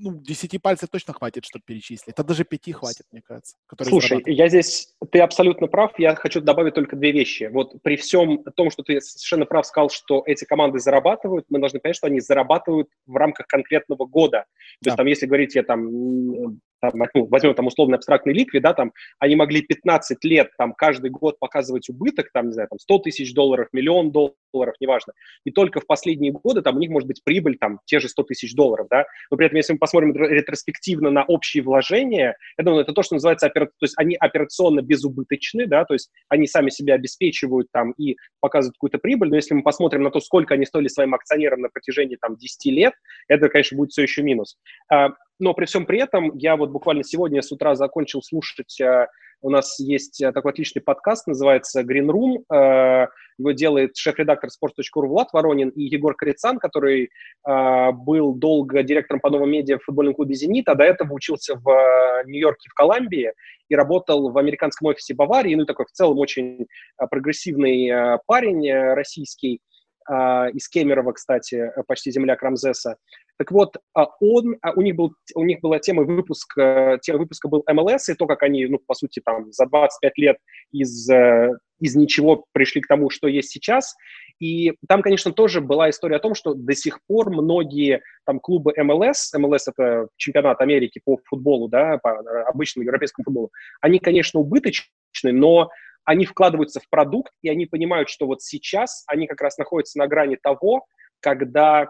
ну, 10 пальцев точно хватит, чтобы перечислить. Это даже 5 хватит, мне кажется. Слушай, я здесь, ты абсолютно прав. Я хочу добавить только две вещи. Вот при всем том, что ты совершенно прав сказал, что эти команды зарабатывают, мы должны понять, что они зарабатывают в рамках конкретного года. То да. есть там, если говорить, я там там, ну, возьмем там условно абстрактный ликвид, да, там, они могли 15 лет там каждый год показывать убыток, там, не знаю, там 100 тысяч долларов, миллион долларов, неважно. И только в последние годы там у них может быть прибыль там те же 100 тысяч долларов, да. Но при этом, если мы посмотрим ретроспективно на общие вложения, я думаю, это то, что называется, опера... то есть они операционно безубыточны, да, то есть они сами себя обеспечивают там и показывают какую-то прибыль, но если мы посмотрим на то, сколько они стоили своим акционерам на протяжении там 10 лет, это, конечно, будет все еще минус. Но при всем при этом я вот буквально сегодня с утра закончил слушать, э, у нас есть э, такой отличный подкаст, называется Green Room, э, его делает шеф-редактор sports.ru Влад Воронин и Егор Корицан, который был долго директором по новым медиа в футбольном клубе «Зенит», а до этого учился в Нью-Йорке, в Колумбии и работал в американском офисе Баварии, ну такой в целом очень прогрессивный парень российский, из Кемерово, кстати, почти земляк Рамзеса. Так вот, а он, а у них, был, у них была тема выпуска, тема выпуска был МЛС, и то, как они, ну, по сути, там, за 25 лет из, э, из ничего пришли к тому, что есть сейчас. И там, конечно, тоже была история о том, что до сих пор многие там клубы МЛС, МЛС это чемпионат Америки по футболу, да, по обычному европейскому футболу, они, конечно, убыточны, но они вкладываются в продукт, и они понимают, что вот сейчас они как раз находятся на грани того, когда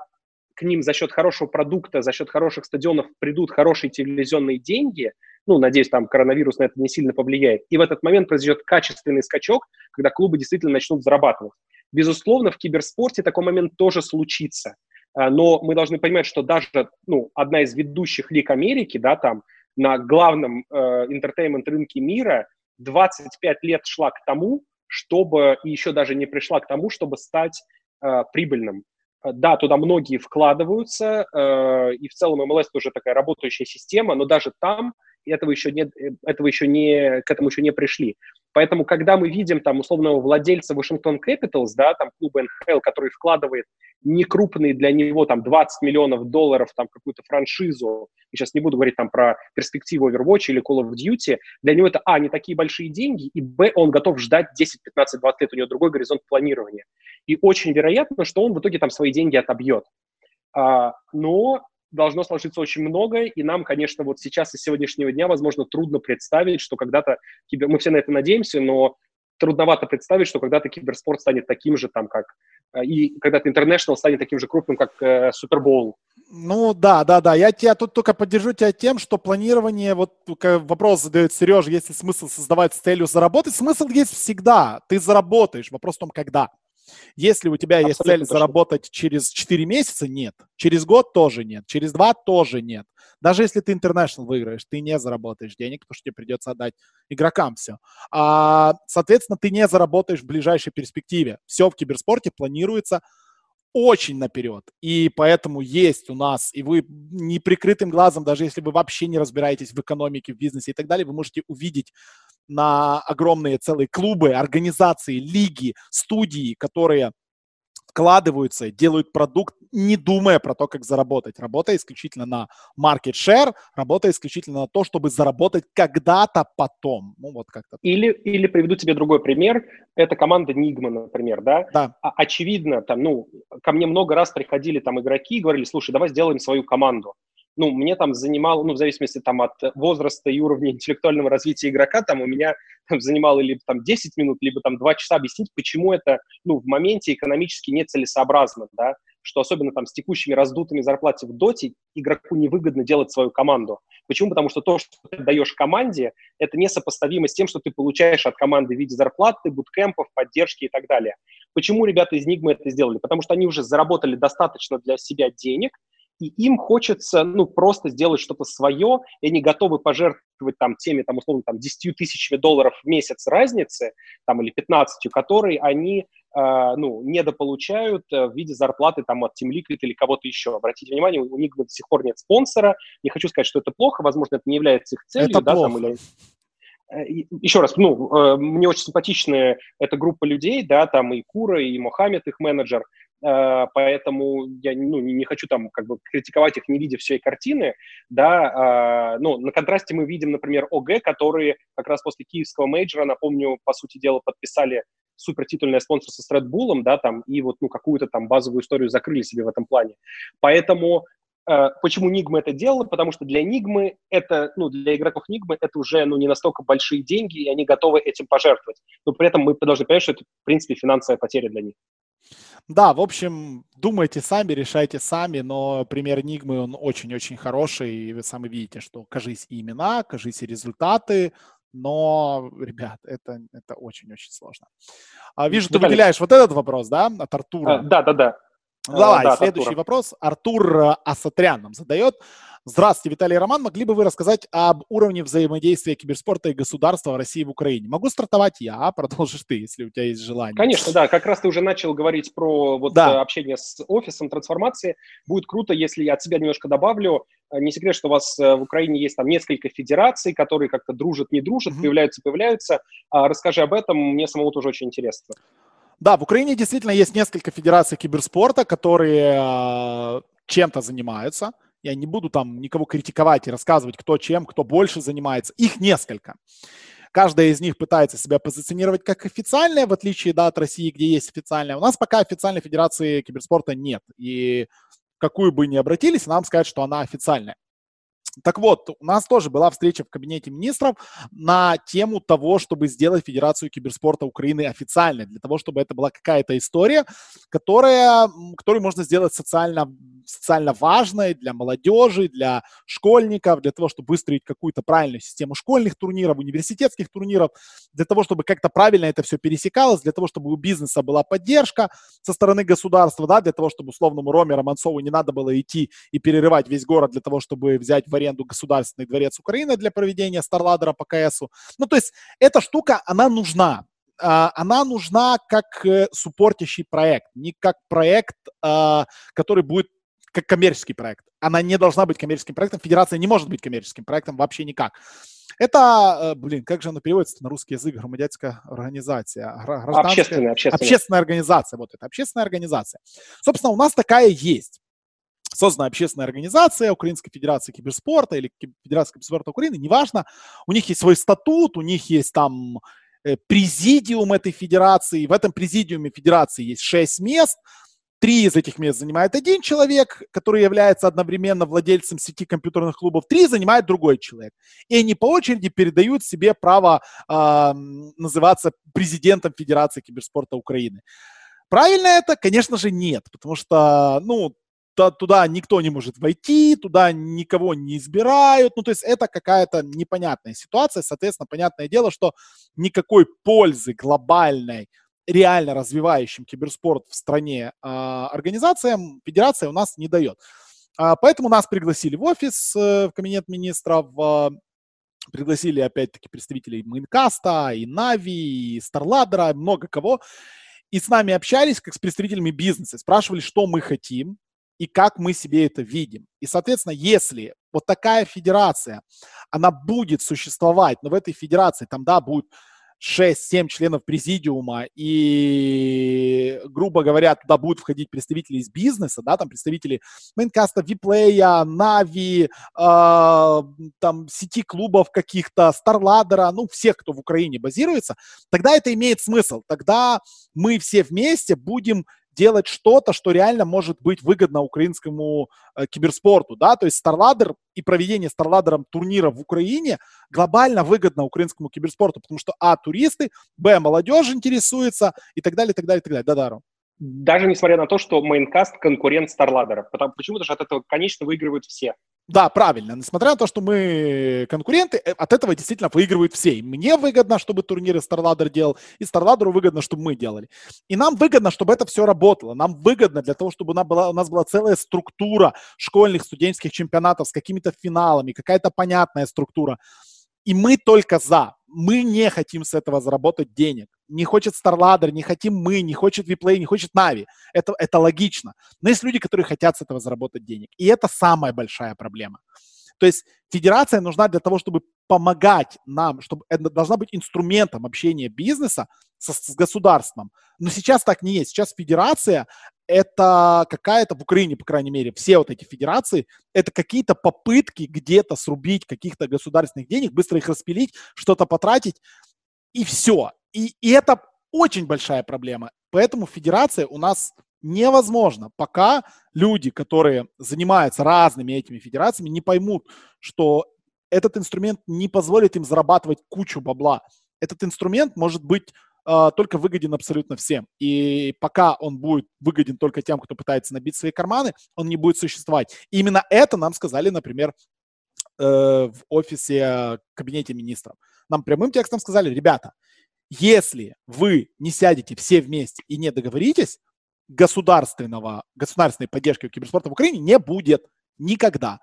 к ним за счет хорошего продукта, за счет хороших стадионов придут хорошие телевизионные деньги, ну, надеюсь, там коронавирус на это не сильно повлияет, и в этот момент произойдет качественный скачок, когда клубы действительно начнут зарабатывать. Безусловно, в киберспорте такой момент тоже случится, а, но мы должны понимать, что даже ну, одна из ведущих лиг Америки, да, там, на главном э, интертеймент-рынке мира 25 лет шла к тому, чтобы, и еще даже не пришла к тому, чтобы стать э, прибыльным. Да, туда многие вкладываются, э, и в целом MLS тоже такая работающая система, но даже там этого еще нет, э, этого еще не, к этому еще не пришли. Поэтому, когда мы видим там условного владельца Вашингтон Capitals, да, там клуба НХЛ, который вкладывает некрупные для него там 20 миллионов долларов там какую-то франшизу, я сейчас не буду говорить там про перспективу Overwatch или Call of Duty, для него это, а, не такие большие деньги, и, б, он готов ждать 10, 15, 20 лет, у него другой горизонт планирования. И очень вероятно, что он в итоге там свои деньги отобьет. А, но должно сложиться очень многое, и нам, конечно, вот сейчас из сегодняшнего дня, возможно, трудно представить, что когда-то, кибер... мы все на это надеемся, но трудновато представить, что когда-то киберспорт станет таким же, там, как э, и когда-то International станет таким же крупным, как. Э, ну да, да, да. Я тебя тут только поддержу тебя тем, что планирование, вот вопрос задает Сережа, есть ли смысл создавать с целью заработать? Смысл есть всегда. Ты заработаешь. Вопрос в том, когда. Если у тебя Абсолютно есть цель точно. заработать через 4 месяца, нет. Через год тоже нет. Через 2 тоже нет. Даже если ты интернешнл выиграешь, ты не заработаешь денег, потому что тебе придется отдать игрокам все. А, соответственно, ты не заработаешь в ближайшей перспективе. Все в киберспорте планируется очень наперед. И поэтому есть у нас, и вы неприкрытым глазом, даже если вы вообще не разбираетесь в экономике, в бизнесе и так далее, вы можете увидеть на огромные целые клубы, организации, лиги, студии, которые вкладываются, делают продукт, не думая про то, как заработать, работая исключительно на market share, работая исключительно на то, чтобы заработать когда-то потом. Ну, вот как-то. Или, или приведу тебе другой пример. Это команда Nigma, например, да? Да. А, очевидно, там, ну, ко мне много раз приходили там игроки и говорили, слушай, давай сделаем свою команду ну, мне там занимало, ну, в зависимости там от возраста и уровня интеллектуального развития игрока, там у меня там, занимало либо там 10 минут, либо там 2 часа объяснить, почему это, ну, в моменте экономически нецелесообразно, да, что особенно там с текущими раздутыми зарплатами в доте игроку невыгодно делать свою команду. Почему? Потому что то, что ты даешь команде, это несопоставимо с тем, что ты получаешь от команды в виде зарплаты, буткемпов, поддержки и так далее. Почему ребята из Нигмы это сделали? Потому что они уже заработали достаточно для себя денег, и им хочется, ну, просто сделать что-то свое, и они готовы пожертвовать там теми, там, условно, там, 10 тысячами долларов в месяц разницы, там, или 15, которые они, э, ну, недополучают э, в виде зарплаты, там, от Team Liquid или кого-то еще. Обратите внимание, у них до сих пор нет спонсора, не хочу сказать, что это плохо, возможно, это не является их целью, это да, плохо. там, или э, еще раз, ну, э, мне очень симпатичная эта группа людей, да, там и Кура, и Мохаммед, их менеджер, поэтому я ну, не хочу там как бы критиковать их, не видя всей картины, да, а, ну, на контрасте мы видим, например, OG, которые как раз после киевского мейджора, напомню, по сути дела, подписали супертитульное спонсорство с Red Bull, да, там, и вот, ну, какую-то там базовую историю закрыли себе в этом плане. Поэтому э, Почему Нигма это делала? Потому что для Нигмы это, ну, для игроков Нигмы это уже, ну, не настолько большие деньги, и они готовы этим пожертвовать. Но при этом мы должны понять, что это, в принципе, финансовая потеря для них. Да, в общем, думайте сами, решайте сами, но пример Enigma, он очень-очень хороший, и вы сами видите, что кажись и имена, кажись и результаты, но, ребят, это, это очень-очень сложно. А, вижу, ты выделяешь вот этот вопрос, да, от Артура? А, да, да, да. Давай, да, следующий Артура. вопрос. Артур э, Асатрян нам задает. Здравствуйте, Виталий Роман. Могли бы вы рассказать об уровне взаимодействия киберспорта и государства в России и в Украине? Могу стартовать я, а продолжишь ты, если у тебя есть желание. Конечно, да. Как раз ты уже начал говорить про вот да. Э, общение с офисом трансформации. Будет круто, если я от себя немножко добавлю. Э, не секрет, что у вас э, в Украине есть там несколько федераций, которые как-то дружат, не дружат, mm-hmm. появляются, появляются. А, расскажи об этом, мне самому тоже очень интересно. Да, в Украине действительно есть несколько федераций киберспорта, которые чем-то занимаются. Я не буду там никого критиковать и рассказывать, кто чем, кто больше занимается. Их несколько. Каждая из них пытается себя позиционировать как официальная, в отличие да, от России, где есть официальная. У нас пока официальной федерации киберспорта нет. И какую бы ни обратились, нам скажут, что она официальная. Так вот, у нас тоже была встреча в кабинете министров на тему того, чтобы сделать Федерацию киберспорта Украины официальной, для того, чтобы это была какая-то история, которая, которую можно сделать социально, социально важной для молодежи, для школьников, для того, чтобы выстроить какую-то правильную систему школьных турниров, университетских турниров, для того, чтобы как-то правильно это все пересекалось, для того, чтобы у бизнеса была поддержка со стороны государства, да, для того, чтобы условному Роме Романцову не надо было идти и перерывать весь город для того, чтобы взять в аренду Государственный дворец Украины для проведения Старладера по КСу. Ну, то есть эта штука, она нужна. А, она нужна как э, суппортящий проект, не как проект, а, который будет как коммерческий проект. Она не должна быть коммерческим проектом. Федерация не может быть коммерческим проектом вообще никак. Это, э, блин, как же оно переводится на русский язык? Громадянская организация. Общественная, общественная. Общественная организация. Вот это, общественная организация. Собственно, у нас такая есть. Создана общественная организация Украинской Федерации Киберспорта или Федерации Киберспорта Украины, неважно. У них есть свой статут, у них есть там э, президиум этой федерации. В этом президиуме федерации есть шесть мест – Три из этих мест занимает один человек, который является одновременно владельцем сети компьютерных клубов. Три занимает другой человек. И они по очереди передают себе право э, называться президентом Федерации киберспорта Украины. Правильно это? Конечно же, нет, потому что, ну, туда никто не может войти, туда никого не избирают. Ну, то есть это какая-то непонятная ситуация. Соответственно, понятное дело, что никакой пользы глобальной реально развивающим киберспорт в стране а, организациям федерация у нас не дает. А, поэтому нас пригласили в офис, э, в кабинет министров, а, пригласили опять-таки представителей Майнкаста, и NAVI, и Старладера, много кого. И с нами общались как с представителями бизнеса, спрашивали, что мы хотим и как мы себе это видим. И, соответственно, если вот такая федерация, она будет существовать, но в этой федерации там, да, будет 6-7 членов президиума, и, грубо говоря, туда будут входить представители из бизнеса, да, там представители Майнкаста, Виплея, NAVI, э, там сети клубов каких-то, Старладера, ну, всех, кто в Украине базируется, тогда это имеет смысл. Тогда мы все вместе будем делать что-то, что реально может быть выгодно украинскому э, киберспорту, да, то есть StarLadder и проведение StarLadder турнира в Украине глобально выгодно украинскому киберспорту, потому что, а, туристы, б, молодежь интересуется и так далее, и так далее, и так далее. Да, Дару. Даже несмотря на то, что Майнкаст конкурент StarLadder, потому почему-то же от этого, конечно, выигрывают все. Да, правильно. Несмотря на то, что мы конкуренты, э, от этого действительно выигрывают все. И мне выгодно, чтобы турниры StarLadder делал, и StarLadder выгодно, чтобы мы делали. И нам выгодно, чтобы это все работало. Нам выгодно для того, чтобы у нас была, у нас была целая структура школьных студенческих чемпионатов с какими-то финалами, какая-то понятная структура. И мы только за. Мы не хотим с этого заработать денег. Не хочет StarLadder, не хотим мы, не хочет Vplay, не хочет Navi. Это, это логично. Но есть люди, которые хотят с этого заработать денег. И это самая большая проблема. То есть федерация нужна для того, чтобы помогать нам, чтобы это должна быть инструментом общения бизнеса со, с государством. Но сейчас так не есть. Сейчас федерация это какая-то, в Украине, по крайней мере, все вот эти федерации, это какие-то попытки где-то срубить каких-то государственных денег, быстро их распилить, что-то потратить, и все. И, и это очень большая проблема. Поэтому федерация у нас невозможно, пока люди, которые занимаются разными этими федерациями, не поймут, что этот инструмент не позволит им зарабатывать кучу бабла. Этот инструмент может быть э, только выгоден абсолютно всем. И пока он будет выгоден только тем, кто пытается набить свои карманы, он не будет существовать. И именно это нам сказали, например, э, в офисе кабинете министров. Нам прямым текстом сказали, ребята, если вы не сядете все вместе и не договоритесь, государственного, государственной поддержки киберспорта в Украине не будет никогда.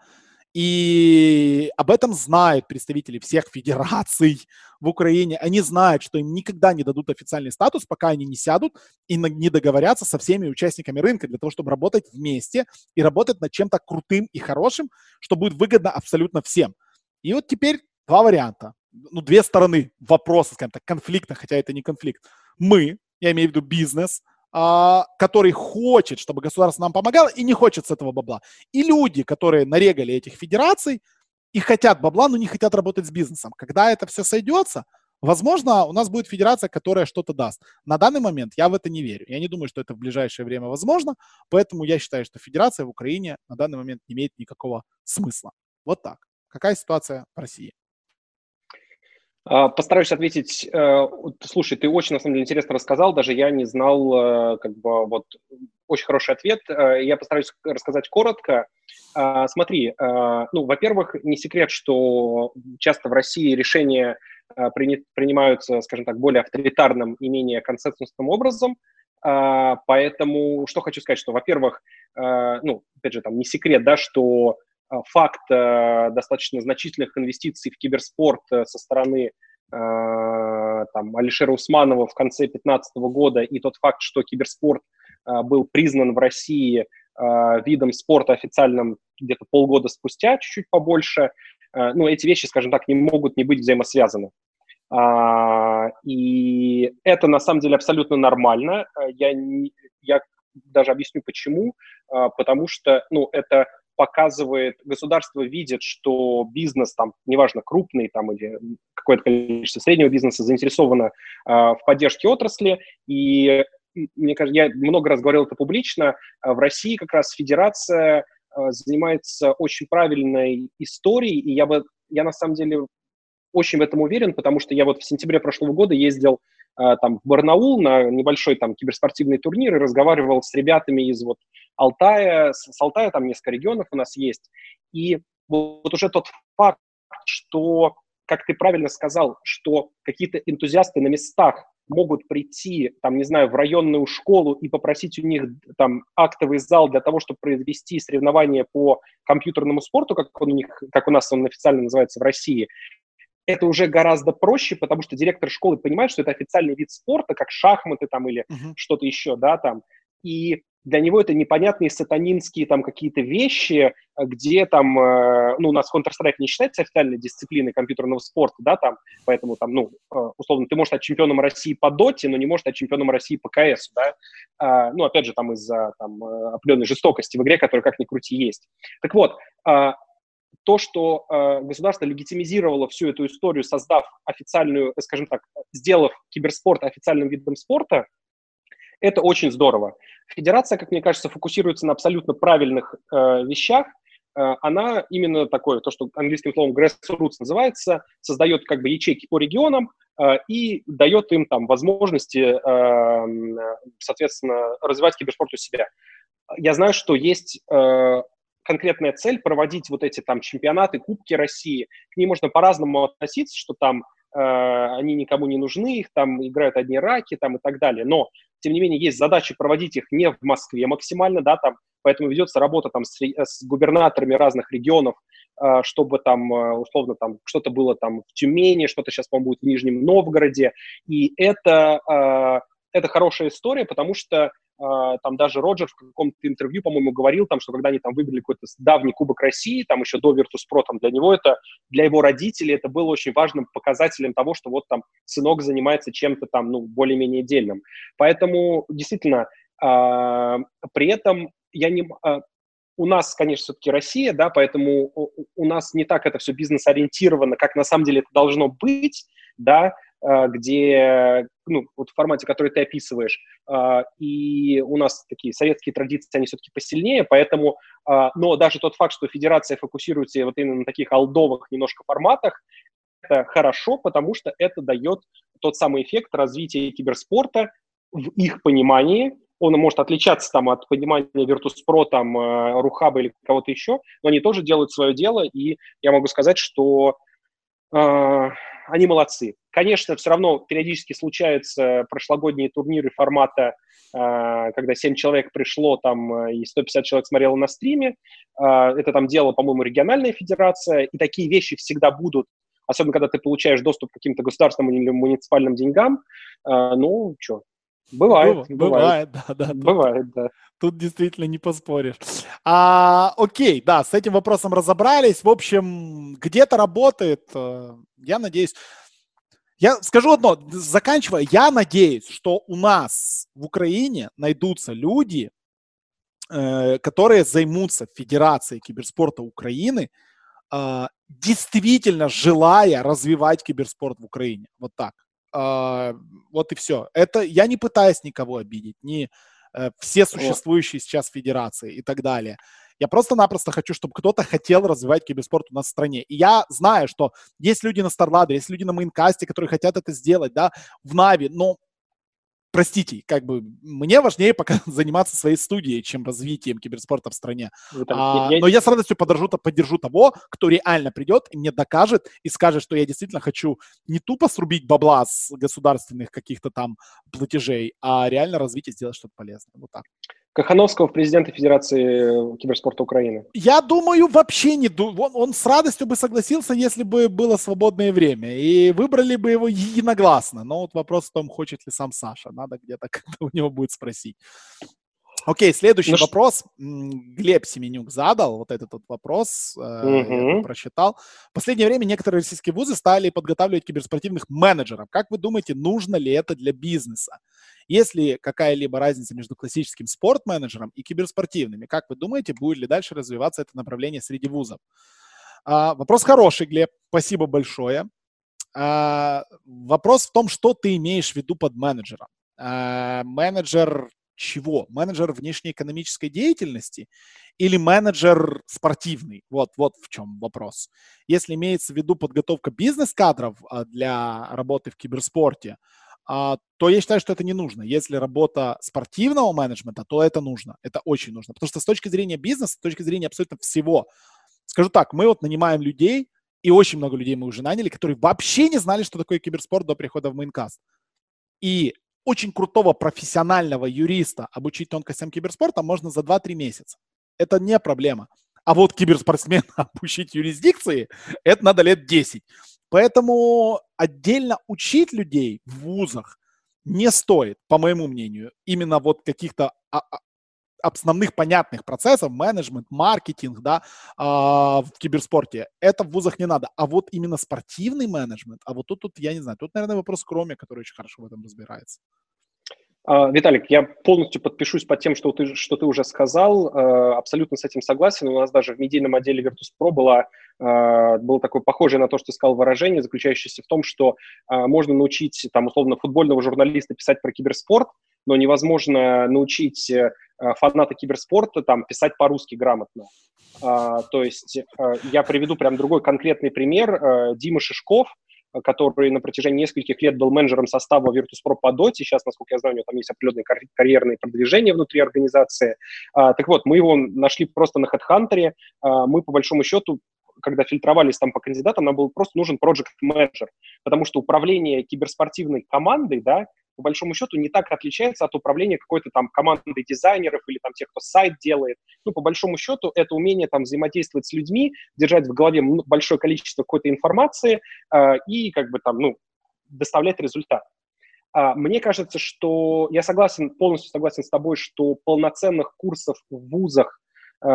И об этом знают представители всех федераций в Украине. Они знают, что им никогда не дадут официальный статус, пока они не сядут и не договорятся со всеми участниками рынка для того, чтобы работать вместе и работать над чем-то крутым и хорошим, что будет выгодно абсолютно всем. И вот теперь два варианта. Ну, две стороны вопроса, скажем так, конфликта, хотя это не конфликт. Мы, я имею в виду бизнес, а, который хочет, чтобы государство нам помогало и не хочет с этого бабла. И люди, которые нарегали этих федераций и хотят бабла, но не хотят работать с бизнесом. Когда это все сойдется, возможно, у нас будет федерация, которая что-то даст. На данный момент я в это не верю. Я не думаю, что это в ближайшее время возможно, поэтому я считаю, что федерация в Украине на данный момент не имеет никакого смысла. Вот так. Какая ситуация в России? А, постараюсь ответить. Э, слушай, ты очень, на самом деле, интересно рассказал, даже я не знал, э, как бы, вот, очень хороший ответ. Э, я постараюсь рассказать коротко. А, смотри, ну, во-первых, не секрет, что часто в России решения принимаются, скажем так, более авторитарным и менее консенсусным образом, а, Поэтому что хочу сказать, что, во-первых, ну, опять же, там не секрет, да, что факт э, достаточно значительных инвестиций в киберспорт э, со стороны э, там, Алишера Усманова в конце 2015 года и тот факт, что киберспорт был признан в России видом спорта официальным где-то полгода спустя, чуть-чуть побольше, ну, эти вещи, скажем так, не могут не быть взаимосвязаны. А, и это на самом деле абсолютно нормально. Я, не, я даже объясню почему. А, потому что, ну, это показывает, государство видит, что бизнес там, неважно, крупный там или какое-то количество среднего бизнеса заинтересовано э, в поддержке отрасли, и мне кажется, я много раз говорил это публично, в России как раз федерация э, занимается очень правильной историей, и я бы, я на самом деле очень в этом уверен, потому что я вот в сентябре прошлого года ездил там в Барнаул на небольшой там киберспортивный турнир и разговаривал с ребятами из вот Алтая, с, с Алтая там несколько регионов у нас есть. И вот уже тот факт, что, как ты правильно сказал, что какие-то энтузиасты на местах могут прийти, там, не знаю, в районную школу и попросить у них там актовый зал для того, чтобы произвести соревнования по компьютерному спорту, как он у них, как у нас он официально называется в России, это уже гораздо проще, потому что директор школы понимает, что это официальный вид спорта, как шахматы там или uh-huh. что-то еще, да, там. И для него это непонятные сатанинские там какие-то вещи, где там, э, ну, у нас Counter-Strike не считается официальной дисциплиной компьютерного спорта, да, там, поэтому там, ну, э, условно, ты можешь стать чемпионом России по доте, но не можешь стать чемпионом России по КС, да, а, ну, опять же, там, из-за там э, определенной жестокости в игре, которая, как ни крути, есть. Так вот, а, то, что э, государство легитимизировало всю эту историю, создав официальную, скажем так, сделав киберспорт официальным видом спорта, это очень здорово. Федерация, как мне кажется, фокусируется на абсолютно правильных э, вещах. Э, она именно такое, то, что английским словом grassroots называется, создает как бы ячейки по регионам э, и дает им там возможности, э, соответственно, развивать киберспорт у себя. Я знаю, что есть э, конкретная цель проводить вот эти там чемпионаты, кубки России. К ним можно по-разному относиться, что там э, они никому не нужны, их там играют одни раки там и так далее. Но тем не менее, есть задача проводить их не в Москве максимально, да, там, поэтому ведется работа там с, с губернаторами разных регионов, э, чтобы там, э, условно, там, что-то было там в Тюмени, что-то сейчас, по-моему, будет в Нижнем Новгороде, и это, э, это хорошая история, потому что там даже Роджер в каком-то интервью, по-моему, говорил, там, что когда они там выиграли какой-то давний Кубок России, там еще до Virtus.pro, там для него это, для его родителей это было очень важным показателем того, что вот там сынок занимается чем-то там, ну, более-менее дельным. Поэтому, действительно, э, при этом я не... Э, у нас, конечно, все-таки Россия, да, поэтому у, нас не так это все бизнес-ориентировано, как на самом деле это должно быть, да, а, где, ну, вот в формате, который ты описываешь, а, и у нас такие советские традиции, они все-таки посильнее, поэтому, а, но даже тот факт, что федерация фокусируется вот именно на таких алдовых немножко форматах, это хорошо, потому что это дает тот самый эффект развития киберспорта в их понимании, он может отличаться там от понимания Virtus.pro, там, Рухаба или кого-то еще, но они тоже делают свое дело, и я могу сказать, что э, они молодцы. Конечно, все равно периодически случаются прошлогодние турниры формата, э, когда 7 человек пришло там э, и 150 человек смотрело на стриме. Э, это там дело, по-моему, региональная федерация, и такие вещи всегда будут, особенно когда ты получаешь доступ к каким-то государственным или муниципальным деньгам. Ну, что, Бывает, бывает, бывает, да, да. Бывает, тут, да. Тут действительно не поспоришь. А, окей, да, с этим вопросом разобрались. В общем, где-то работает. Э, я надеюсь. Я скажу одно, заканчивая, я надеюсь, что у нас в Украине найдутся люди, э, которые займутся Федерацией киберспорта Украины, э, действительно желая развивать киберспорт в Украине. Вот так. А, вот и все. Это я не пытаюсь никого обидеть, не э, все существующие сейчас федерации и так далее. Я просто-напросто хочу, чтобы кто-то хотел развивать киберспорт у нас в стране. И я знаю, что есть люди на Старладе, есть люди на Мейнкасте, которые хотят это сделать, да, в Нави, но простите, как бы мне важнее пока заниматься своей студией, чем развитием киберспорта в стране. Ну, а, я... Но я с радостью поддержу, поддержу того, кто реально придет и мне докажет и скажет, что я действительно хочу не тупо срубить бабла с государственных каких-то там платежей, а реально развить и сделать что-то полезное. Вот так. Кахановского в президенты Федерации киберспорта Украины? Я думаю, вообще не думаю. Он, он с радостью бы согласился, если бы было свободное время. И выбрали бы его единогласно. Но вот вопрос в том, хочет ли сам Саша. Надо где-то у него будет спросить. Окей, следующий ну, вопрос. Глеб Семенюк задал вот этот вот вопрос, угу. я прочитал. В последнее время некоторые российские вузы стали подготавливать киберспортивных менеджеров. Как вы думаете, нужно ли это для бизнеса? Есть ли какая-либо разница между классическим спорт-менеджером и киберспортивными? Как вы думаете, будет ли дальше развиваться это направление среди вузов? А, вопрос хороший, Глеб. Спасибо большое. А, вопрос в том, что ты имеешь в виду под менеджером. А, менеджер чего? Менеджер внешнеэкономической деятельности или менеджер спортивный? Вот, вот в чем вопрос. Если имеется в виду подготовка бизнес-кадров а, для работы в киберспорте, а, то я считаю, что это не нужно. Если работа спортивного менеджмента, то это нужно. Это очень нужно. Потому что с точки зрения бизнеса, с точки зрения абсолютно всего, скажу так, мы вот нанимаем людей, и очень много людей мы уже наняли, которые вообще не знали, что такое киберспорт до прихода в Майнкаст. И очень крутого профессионального юриста обучить тонкостям киберспорта можно за 2-3 месяца. Это не проблема. А вот киберспортсмена обучить юрисдикции, это надо лет 10. Поэтому отдельно учить людей в вузах не стоит, по моему мнению, именно вот каких-то а, а, основных понятных процессов, менеджмент, маркетинг, да, э, в киберспорте, это в вузах не надо. А вот именно спортивный менеджмент, а вот тут, тут я не знаю, тут, наверное, вопрос к Роме, который очень хорошо в этом разбирается. А, Виталик, я полностью подпишусь под тем, что ты, что ты уже сказал. А, абсолютно с этим согласен. У нас даже в медийном отделе Virtus.pro было, было такое похожее на то, что сказал выражение, заключающееся в том, что можно научить, там, условно, футбольного журналиста писать про киберспорт, но невозможно научить э, фаната киберспорта там писать по-русски грамотно. А, то есть а, я приведу прям другой конкретный пример. А, Дима Шишков, который на протяжении нескольких лет был менеджером состава Virtus.pro по доте. Сейчас, насколько я знаю, у него там есть определенные карьерные продвижения внутри организации. А, так вот, мы его нашли просто на HeadHunter. А, мы, по большому счету, когда фильтровались там по кандидатам, нам был просто нужен project менеджер, потому что управление киберспортивной командой, да, по большому счету не так отличается от управления какой-то там командой дизайнеров или там тех, кто сайт делает. Ну, по большому счету, это умение там взаимодействовать с людьми, держать в голове большое количество какой-то информации э, и как бы там, ну, доставлять результат. А, мне кажется, что я согласен, полностью согласен с тобой, что полноценных курсов в вузах э,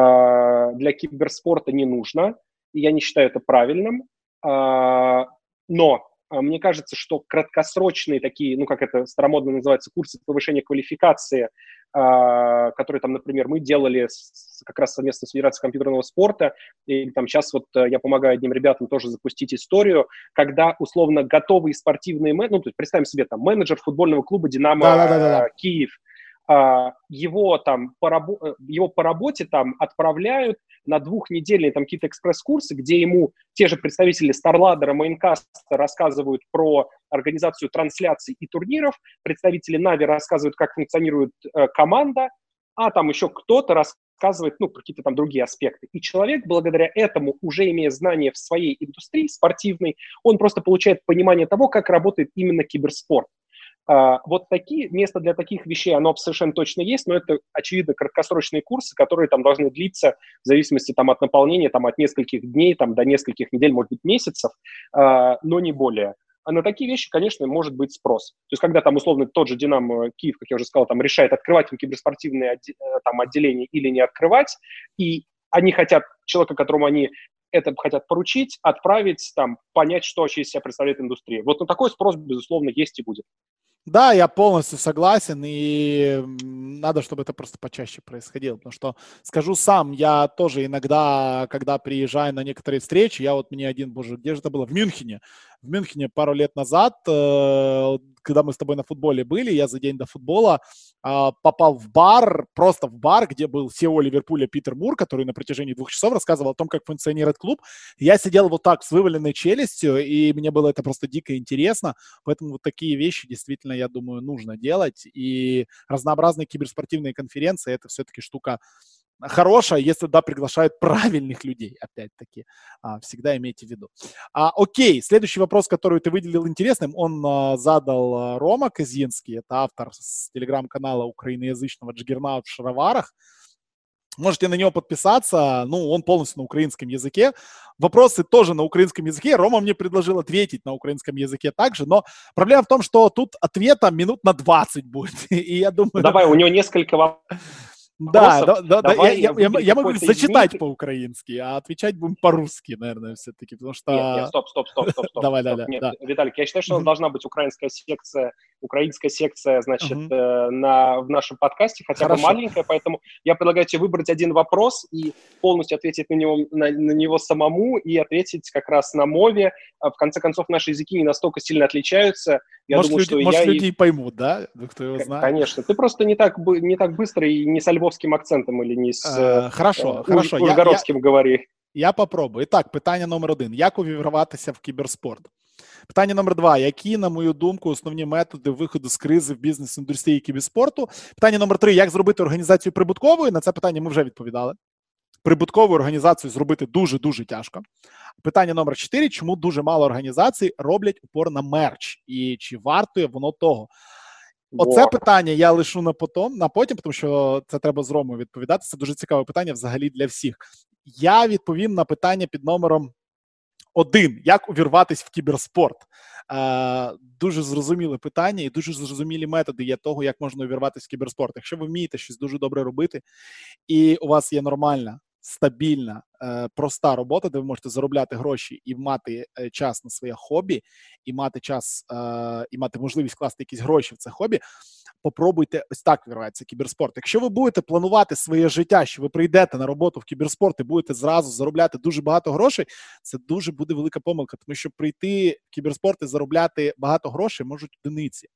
для киберспорта не нужно, и я не считаю это правильным. Э, но а, мне кажется, что краткосрочные такие, ну, как это старомодно называется, курсы повышения квалификации, а, которые там, например, мы делали с, как раз совместно с Федерацией компьютерного спорта, и там сейчас вот э, я помогаю одним ребятам тоже запустить историю, когда условно готовые спортивные, ну, то есть представим себе там менеджер футбольного клуба «Динамо» да, да, да, да. Киев – а, его там по, рабо- э, его по работе там отправляют на двухнедельные там какие-то экспресс-курсы, где ему те же представители StarLadder, Maincast рассказывают про организацию трансляций и турниров, представители Нави рассказывают, как функционирует э, команда, а там еще кто-то рассказывает, ну, какие-то там другие аспекты. И человек, благодаря этому, уже имея знания в своей индустрии спортивной, он просто получает понимание того, как работает именно киберспорт. А, вот такие, место для таких вещей, оно совершенно точно есть, но это, очевидно, краткосрочные курсы, которые там должны длиться в зависимости там, от наполнения, там, от нескольких дней там, до нескольких недель, может быть, месяцев, а, но не более. А на такие вещи, конечно, может быть спрос. То есть, когда там, условно, тот же «Динамо» Киев, как я уже сказал, там решает, открывать им киберспортивные э, там, отделения или не открывать, и они хотят человека, которому они это хотят поручить, отправить, там, понять, что вообще из себя представляет индустрия. Вот на такой спрос, безусловно, есть и будет. Да, я полностью согласен, и надо, чтобы это просто почаще происходило, потому что, скажу сам, я тоже иногда, когда приезжаю на некоторые встречи, я вот мне один, боже, где же это было? В Мюнхене. В Мюнхене пару лет назад э, когда мы с тобой на футболе были, я за день до футбола а, попал в бар, просто в бар, где был SEO Ливерпуля Питер Мур, который на протяжении двух часов рассказывал о том, как функционирует клуб. Я сидел вот так с вываленной челюстью, и мне было это просто дико интересно. Поэтому вот такие вещи действительно, я думаю, нужно делать. И разнообразные киберспортивные конференции — это все-таки штука хорошая, если да, приглашают правильных людей, опять-таки, а, всегда имейте в виду. А, окей, следующий вопрос, который ты выделил интересным, он а, задал а, Рома Казинский, это автор с телеграм-канала украиноязычного Джигернаут в шароварах. Можете на него подписаться, ну, он полностью на украинском языке. Вопросы тоже на украинском языке. Рома мне предложил ответить на украинском языке также, но проблема в том, что тут ответа минут на 20 будет. И я думаю... Давай, у него несколько Да, да, да, да, я, я, я, могу зачитать по-украински, а отвечать будем по-русски, наверное, все-таки, потому что... Нет, нет, стоп, стоп, стоп, стоп, стоп. Давай, стоп. да, нет, да. Виталик, я считаю, что у нас должна быть украинская секция, украинская секция, значит, uh на, в нашем подкасте, хотя Хорошо. бы маленькая, поэтому я предлагаю тебе выбрать один вопрос и полностью ответить на него, на, на него самому и ответить как раз на мове. А в конце концов, наши языки не настолько сильно отличаются, я может, думаю, люди, что может, я люди и... поймут, да? Ну, кто его знает. Конечно. Ты просто не так, не так быстро и не с львовским акцентом или не з е, Хорошо, е, хорошо. Ужгородським говори. Я попробую. І так, питання номер один: як увірватися в кіберспорт? Питання номер два: які, на мою думку, основні методи виходу з кризи в бізнес-індустрії кіберспорту? Питання номер три: як зробити організацію прибутковою? На це питання ми вже відповідали. Прибуткову організацію зробити дуже дуже тяжко. Питання номер чотири: чому дуже мало організацій роблять упор на мерч, і чи вартує воно того? Оце питання я лишу на потом, на потім, тому що це треба з Ромою відповідати. Це дуже цікаве питання взагалі для всіх. Я відповім на питання під номером один: як увірватись в кіберспорт? Е, Дуже зрозуміле питання і дуже зрозумілі методи є того, як можна увірватися в кіберспорт. Якщо ви вмієте щось дуже добре робити, і у вас є нормальна стабільна, е, проста робота, де ви можете заробляти гроші і мати е, час на своє хобі, і мати час е, і мати можливість класти якісь гроші в це хобі. Попробуйте ось так вірватися кіберспорт. Якщо ви будете планувати своє життя, що ви прийдете на роботу в кіберспорт і будете зразу заробляти дуже багато грошей, це дуже буде велика помилка, тому що прийти в кіберспорт і заробляти багато грошей можуть одиниці.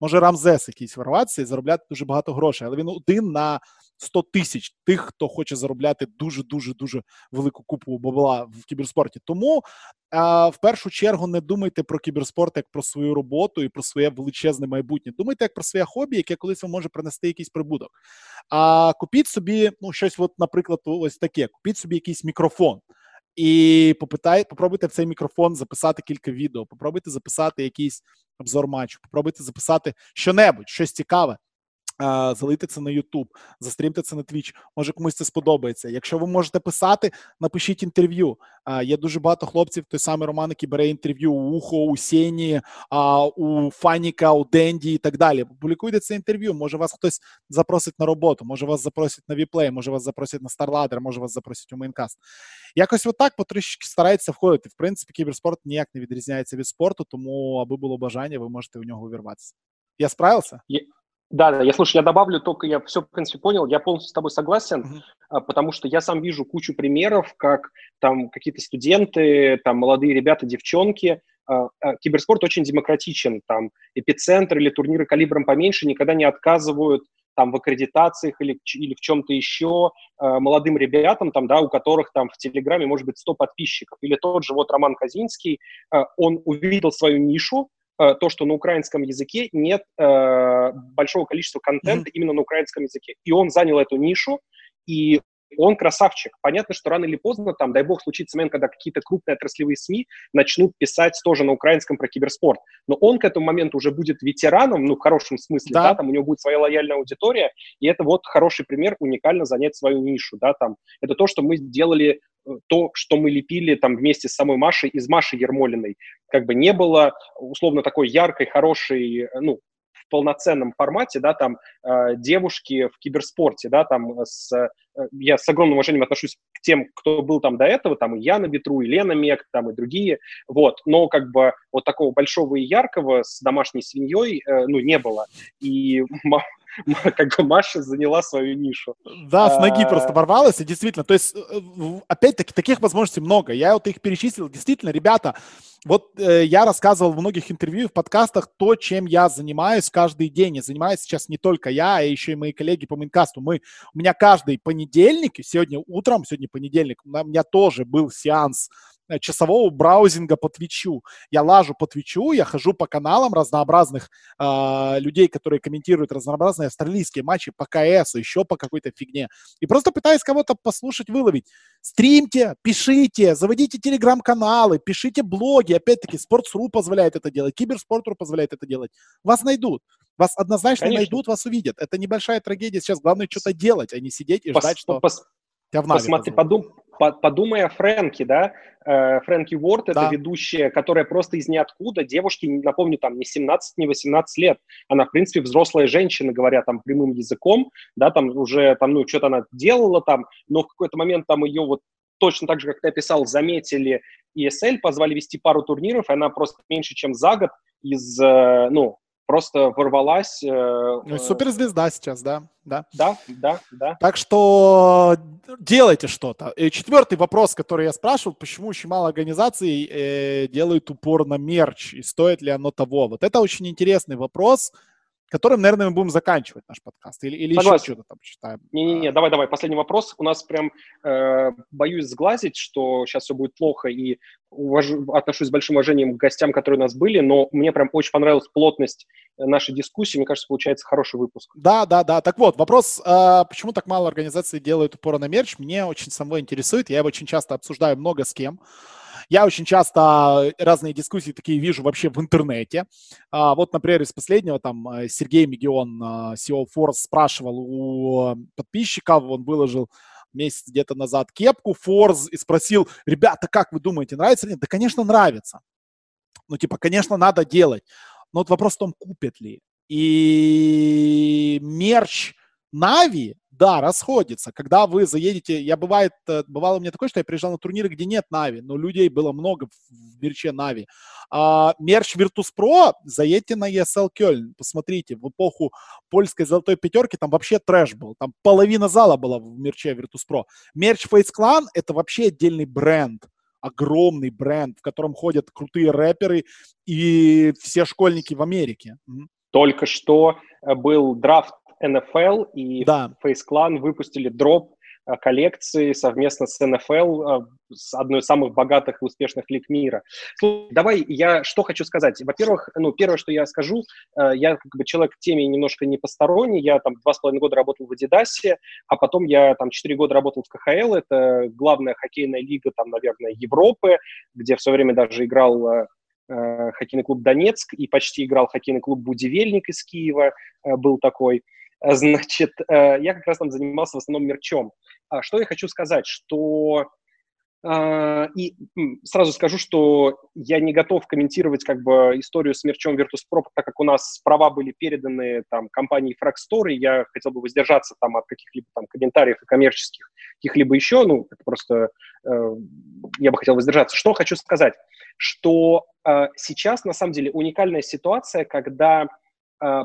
Може Рамзес якийсь вирватися і заробляти дуже багато грошей, але він один на 100 тисяч тих, хто хоче заробляти дуже дуже дуже велику купу бабла в кіберспорті. Тому а, в першу чергу не думайте про кіберспорт як про свою роботу і про своє величезне майбутнє. Думайте як про своє хобі, яке колись вам може принести якийсь прибуток. А купіть собі, ну щось, от, наприклад, ось таке: купіть собі якийсь мікрофон. І попитай, попробуйте в цей мікрофон записати кілька відео, попробуйте записати якийсь обзор матчу, попробуйте записати що-небудь, щось цікаве залийте це на YouTube, застрімте це на Twitch, Може комусь це сподобається. Якщо ви можете писати, напишіть інтерв'ю. Є дуже багато хлопців, той самий Роман, який бере інтерв'ю у Ухо, у Сені, у Фаніка, у Денді і так далі. Публікуйте це інтерв'ю. Може вас хтось запросить на роботу, може вас запросять на Віплей, може вас запросять на StarLadder, може вас запросять у Мейнкаст. Якось отак потрішки старається входити. В принципі, кіберспорт ніяк не відрізняється від спорту, тому аби було бажання, ви можете у нього увірватися. Я справився? Да, да, я слушай, я добавлю только, я все, в принципе, понял, я полностью с тобой согласен, mm-hmm. потому что я сам вижу кучу примеров, как там какие-то студенты, там молодые ребята, девчонки, а, а, киберспорт очень демократичен, там эпицентр или турниры калибром поменьше никогда не отказывают там в аккредитациях или, или в чем-то еще э, молодым ребятам, там, да, у которых там в Телеграме может быть 100 подписчиков. Или тот же вот Роман Казинский, э, он увидел свою нишу, то, что на украинском языке нет э, большого количества контента mm-hmm. именно на украинском языке. И он занял эту нишу, и он красавчик. Понятно, что рано или поздно, там, дай бог, случится момент, когда какие-то крупные отраслевые СМИ начнут писать тоже на украинском про киберспорт. Но он к этому моменту уже будет ветераном, ну, в хорошем смысле, да, да там у него будет своя лояльная аудитория, и это вот хороший пример уникально занять свою нишу, да, там. Это то, что мы сделали то, что мы лепили там вместе с самой Машей из Маши Ермолиной. Как бы не было условно такой яркой, хорошей, ну, в полноценном формате, да, там э, девушки в киберспорте, да, там с, э, я с огромным уважением отношусь к тем, кто был там до этого, там и Яна Ветру, и Лена Мек, там и другие, вот, но как бы вот такого большого и яркого с домашней свиньей, э, ну, не было, и как бы Маша заняла свою нишу. Да, с ноги а... просто ворвалась, и действительно, то есть, э, опять-таки, таких возможностей много. Я вот их перечислил, действительно, ребята, вот э, я рассказывал в многих интервью, в подкастах то, чем я занимаюсь каждый день. И занимаюсь сейчас не только я, а еще и мои коллеги по Минкасту. Мы, у меня каждый понедельник, сегодня утром, сегодня понедельник, у меня тоже был сеанс часового браузинга по Твичу. Я лажу по Твичу, я хожу по каналам разнообразных э, людей, которые комментируют разнообразные австралийские матчи по КС, еще по какой-то фигне. И просто пытаюсь кого-то послушать, выловить. Стримьте, пишите, заводите телеграм-каналы, пишите блоги. Опять-таки, Sports.ru позволяет это делать, Киберспорт.ру позволяет это делать. Вас найдут. Вас однозначно Конечно. найдут, вас увидят. Это небольшая трагедия. Сейчас главное что-то делать, а не сидеть и ждать, что... Пос Посмотри, подум, подумай о Фрэнке, да, э, Фрэнки Уорд, это да. ведущая, которая просто из ниоткуда, девушке, напомню, там не 17, не 18 лет, она, в принципе, взрослая женщина, говоря там прямым языком, да, там уже, там, ну, что-то она делала там, но в какой-то момент там ее вот точно так же, как ты описал, заметили ESL, позвали вести пару турниров, и она просто меньше, чем за год из, э, ну, просто ворвалась. Э, ну, суперзвезда сейчас, да, да. Да, да, да. Так что делайте что-то. И четвертый вопрос, который я спрашивал, почему очень мало организаций э, делают упор на мерч, и стоит ли оно того? Вот это очень интересный вопрос которым, наверное, мы будем заканчивать наш подкаст. Или, или еще что-то там читаем. Не-не-не, давай-давай, последний вопрос. У нас прям, э, боюсь сглазить, что сейчас все будет плохо, и уваж... отношусь с большим уважением к гостям, которые у нас были, но мне прям очень понравилась плотность нашей дискуссии. Мне кажется, получается хороший выпуск. Да, да, да. Так вот, вопрос, э, почему так мало организаций делают упор на мерч, мне очень самого интересует. Я его очень часто обсуждаю много с кем. Я очень часто разные дискуссии такие вижу вообще в интернете. А, вот, например, из последнего там э, Сергей Мегион, CEO Force, спрашивал у подписчиков, он выложил месяц где-то назад кепку Force и спросил, ребята, как вы думаете, нравится или нет? Да, конечно, нравится. Ну, типа, конечно, надо делать. Но вот вопрос в том, купят ли. И мерч Нави да, расходится. Когда вы заедете, я бывает, э, бывало у меня такое, что я приезжал на турниры, где нет Нави, но людей было много в мерче Нави. А, мерч Virtus.pro, заедьте на ESL Кёльн, посмотрите, в эпоху польской золотой пятерки там вообще трэш был, там половина зала была в мерче Virtus.pro. Мерч Face Clan это вообще отдельный бренд, огромный бренд, в котором ходят крутые рэперы и все школьники в Америке. Только что э, был драфт NFL и да. Face Clan выпустили дроп э, коллекции совместно с NFL, э, с одной из самых богатых и успешных лиг мира. Давай я что хочу сказать. Во-первых, ну, первое, что я скажу, э, я как бы человек в теме немножко не посторонний, я там два с половиной года работал в Адидасе, а потом я там четыре года работал в КХЛ, это главная хоккейная лига, там, наверное, Европы, где все время даже играл хоккейный клуб «Донецк» и почти играл хоккейный клуб «Будивельник» из Киева, был такой. Значит, э, я как раз там занимался в основном мерчом. А что я хочу сказать, что а, и сразу скажу, что я не готов комментировать как бы историю с мерчом Virtus.pro, так как у нас права были переданы там компании Fragstore, и я хотел бы воздержаться там от каких-либо там комментариев и коммерческих каких-либо еще, ну, это просто э, я бы хотел воздержаться. Что хочу сказать, что э, сейчас на самом деле уникальная ситуация, когда э,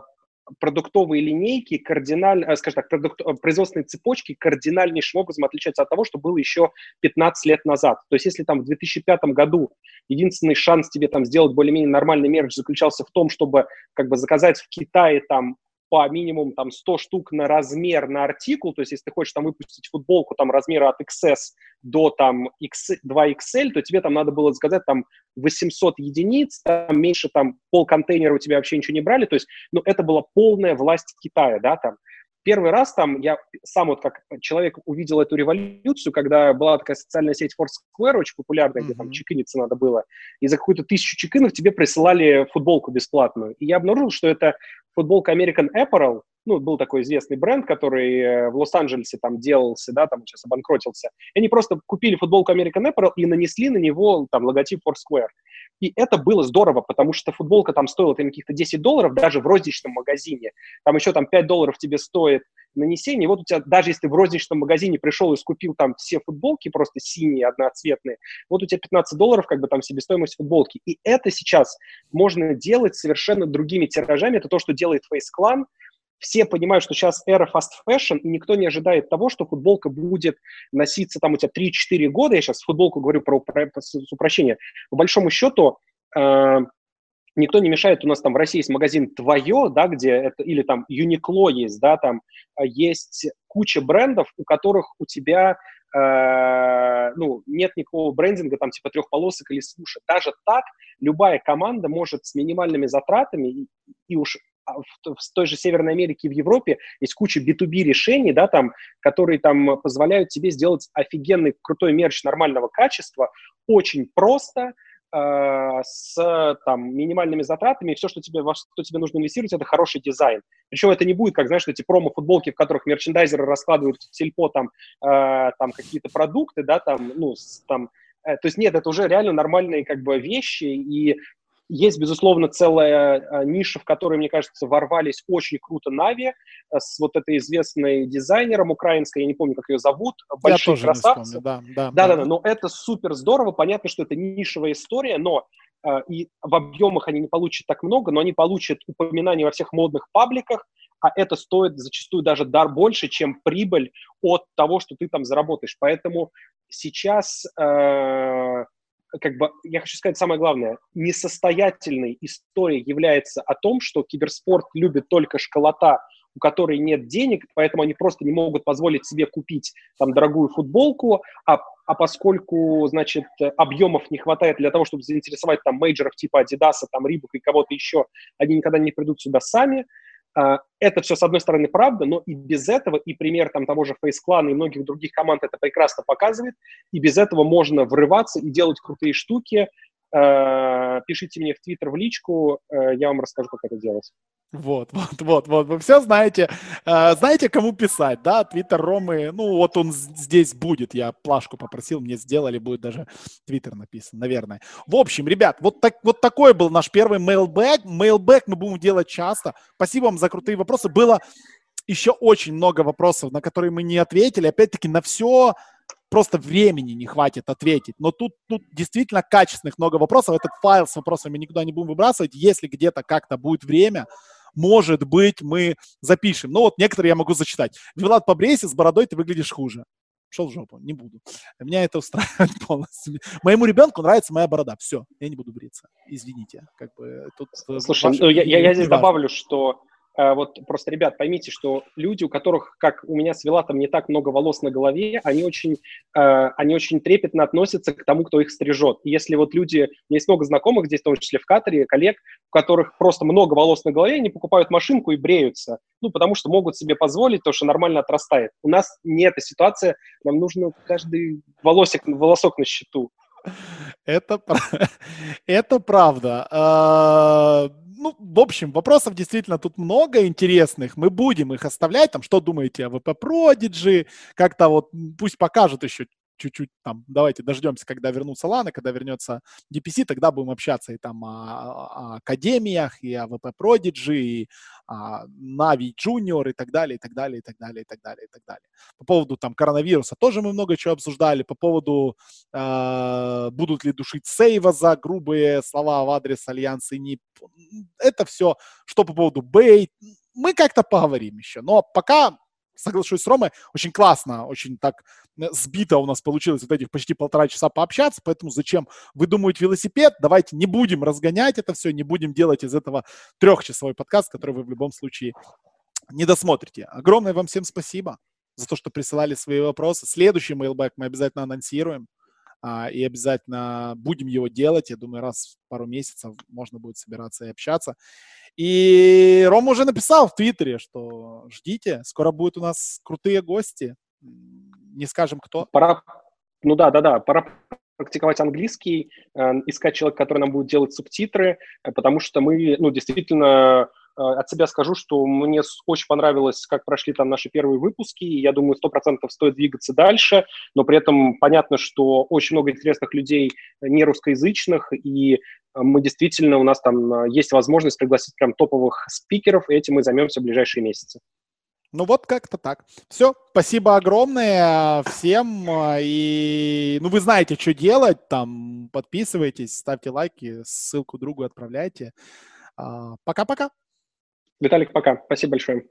продуктовые линейки кардинально, э, скажем так, продукт, э, производственные цепочки кардинальнейшим образом отличаются от того, что было еще 15 лет назад. То есть если там в 2005 году единственный шанс тебе там сделать более-менее нормальный мерч заключался в том, чтобы как бы заказать в Китае там по минимум там 100 штук на размер на артикул, то есть если ты хочешь там выпустить футболку там размера от XS до там X, 2XL, то тебе там надо было заказать там 800 единиц, там меньше там пол контейнера у тебя вообще ничего не брали, то есть, ну, это была полная власть Китая, да, там, первый раз там я сам вот как человек увидел эту революцию, когда была такая социальная сеть Foursquare, очень популярная, mm-hmm. где там чекиниться надо было, и за какую-то тысячу чекинов тебе присылали футболку бесплатную. И я обнаружил, что это футболка American Apparel, ну, был такой известный бренд, который э, в Лос-Анджелесе там делался, да, там сейчас обанкротился. И они просто купили футболку American Apparel и нанесли на него там логотип Foursquare. И это было здорово, потому что футболка там стоила там каких-то 10 долларов даже в розничном магазине. Там еще там 5 долларов тебе стоит нанесение. Вот у тебя, даже если ты в розничном магазине пришел и скупил там все футболки, просто синие, одноцветные, вот у тебя 15 долларов как бы там себестоимость футболки. И это сейчас можно делать совершенно другими тиражами. Это то, что делает Face Clan, все понимают, что сейчас эра fast fashion, и никто не ожидает того, что футболка будет носиться там у тебя 3-4 года. Я сейчас футболку говорю про, про, про упрощение. По большому счету, э, никто не мешает. У нас там в России есть магазин «Твое», да, где это, или там Uniqlo есть, да, там а, есть куча брендов, у которых у тебя э, ну, нет никакого брендинга, там, типа трех полосок или суши. Даже так любая команда может с минимальными затратами и, и уж в, в той же Северной Америке и в Европе есть куча B2B решений, да, там, которые там позволяют тебе сделать офигенный крутой мерч нормального качества очень просто, э, с там, минимальными затратами, и все, что тебе, во что тебе нужно инвестировать, это хороший дизайн. Причем это не будет, как, знаешь, эти промо-футболки, в которых мерчендайзеры раскладывают в сельпо там, э, там какие-то продукты, да, там, ну, с, там, э, то есть нет, это уже реально нормальные как бы вещи, и есть, безусловно, целая а, ниша, в которой, мне кажется, ворвались очень круто Нави а, с вот этой известной дизайнером украинской, я не помню, как ее зовут, большие я красавцы. Не вспомню, да, да, да, да, да, но это супер здорово, понятно, что это нишевая история, но э, и в объемах они не получат так много, но они получат упоминания во всех модных пабликах, а это стоит зачастую даже дар больше, чем прибыль от того, что ты там заработаешь. Поэтому сейчас э, как бы, я хочу сказать самое главное, несостоятельной историей является о том, что киберспорт любит только школота, у которой нет денег, поэтому они просто не могут позволить себе купить там дорогую футболку, а, а поскольку, значит, объемов не хватает для того, чтобы заинтересовать там мейджеров типа Adidas, там Reebok и кого-то еще, они никогда не придут сюда сами, это все, с одной стороны, правда, но и без этого, и пример там того же Face и многих других команд это прекрасно показывает, и без этого можно врываться и делать крутые штуки. А, пишите мне в Твиттер в личку, а, я вам расскажу, как это делать. Вот, вот, вот, вот. Вы все знаете. Э, знаете, кому писать, да? Твиттер Ромы, ну вот он здесь будет. Я плашку попросил, мне сделали, будет даже Твиттер написан, наверное. В общем, ребят, вот, так, вот такой был наш первый mailback. Mailback мы будем делать часто. Спасибо вам за крутые вопросы. Было еще очень много вопросов, на которые мы не ответили. Опять-таки, на все просто времени не хватит ответить. Но тут, тут действительно качественных много вопросов. Этот файл с вопросами никуда не будем выбрасывать. Если где-то как-то будет время, может быть, мы запишем. Ну вот некоторые я могу зачитать. Вилат, побрейся, с бородой ты выглядишь хуже. Шел в жопу, не буду. Меня это устраивает полностью. Моему ребенку нравится моя борода. Все, я не буду бриться. Извините. Как бы тут э, Слушай, ну, я, я, я здесь добавлю, что вот просто, ребят, поймите, что люди, у которых, как у меня с Вилатом, не так много волос на голове, они очень, э, они очень трепетно относятся к тому, кто их стрижет. И если вот люди, у меня есть много знакомых здесь, в том числе в Катаре, коллег, у которых просто много волос на голове, они покупают машинку и бреются, ну, потому что могут себе позволить то, что нормально отрастает. У нас не эта ситуация, нам нужно каждый волосик, волосок на счету. Это, это правда. А, ну, в общем, вопросов действительно тут много интересных. Мы будем их оставлять. Там, что думаете о VP Prodigy? Как-то вот пусть покажут еще чуть-чуть там, давайте дождемся, когда вернутся Ланы, когда вернется DPC, тогда будем общаться и там о, о академиях, и о VP Prodigy, и о Navi Junior, и так далее, и так далее, и так далее, и так далее, и так далее. По поводу там коронавируса тоже мы много чего обсуждали, по поводу э, будут ли душить сейва за грубые слова в адрес Альянса и не... Это все, что по поводу Бэй, мы как-то поговорим еще, но пока соглашусь с Ромой, очень классно, очень так э, сбито у нас получилось вот этих почти полтора часа пообщаться, поэтому зачем выдумывать велосипед, давайте не будем разгонять это все, не будем делать из этого трехчасовой подкаст, который вы в любом случае не досмотрите. Огромное вам всем спасибо за то, что присылали свои вопросы. Следующий mailback мы обязательно анонсируем а, и обязательно будем его делать. Я думаю, раз в пару месяцев можно будет собираться и общаться. И Рома уже написал в Твиттере, что ждите, скоро будут у нас крутые гости. Не скажем, кто. Пора, ну да, да, да, пора практиковать английский, э, искать человека, который нам будет делать субтитры, э, потому что мы, ну, действительно от себя скажу, что мне очень понравилось, как прошли там наши первые выпуски, и я думаю, сто процентов стоит двигаться дальше, но при этом понятно, что очень много интересных людей не русскоязычных, и мы действительно, у нас там а, есть возможность пригласить прям топовых спикеров, и этим мы займемся в ближайшие месяцы. Ну вот как-то так. Все, спасибо огромное всем. И ну вы знаете, что делать. Там подписывайтесь, ставьте лайки, ссылку другу отправляйте. А, пока-пока. Виталик, пока. Спасибо большое.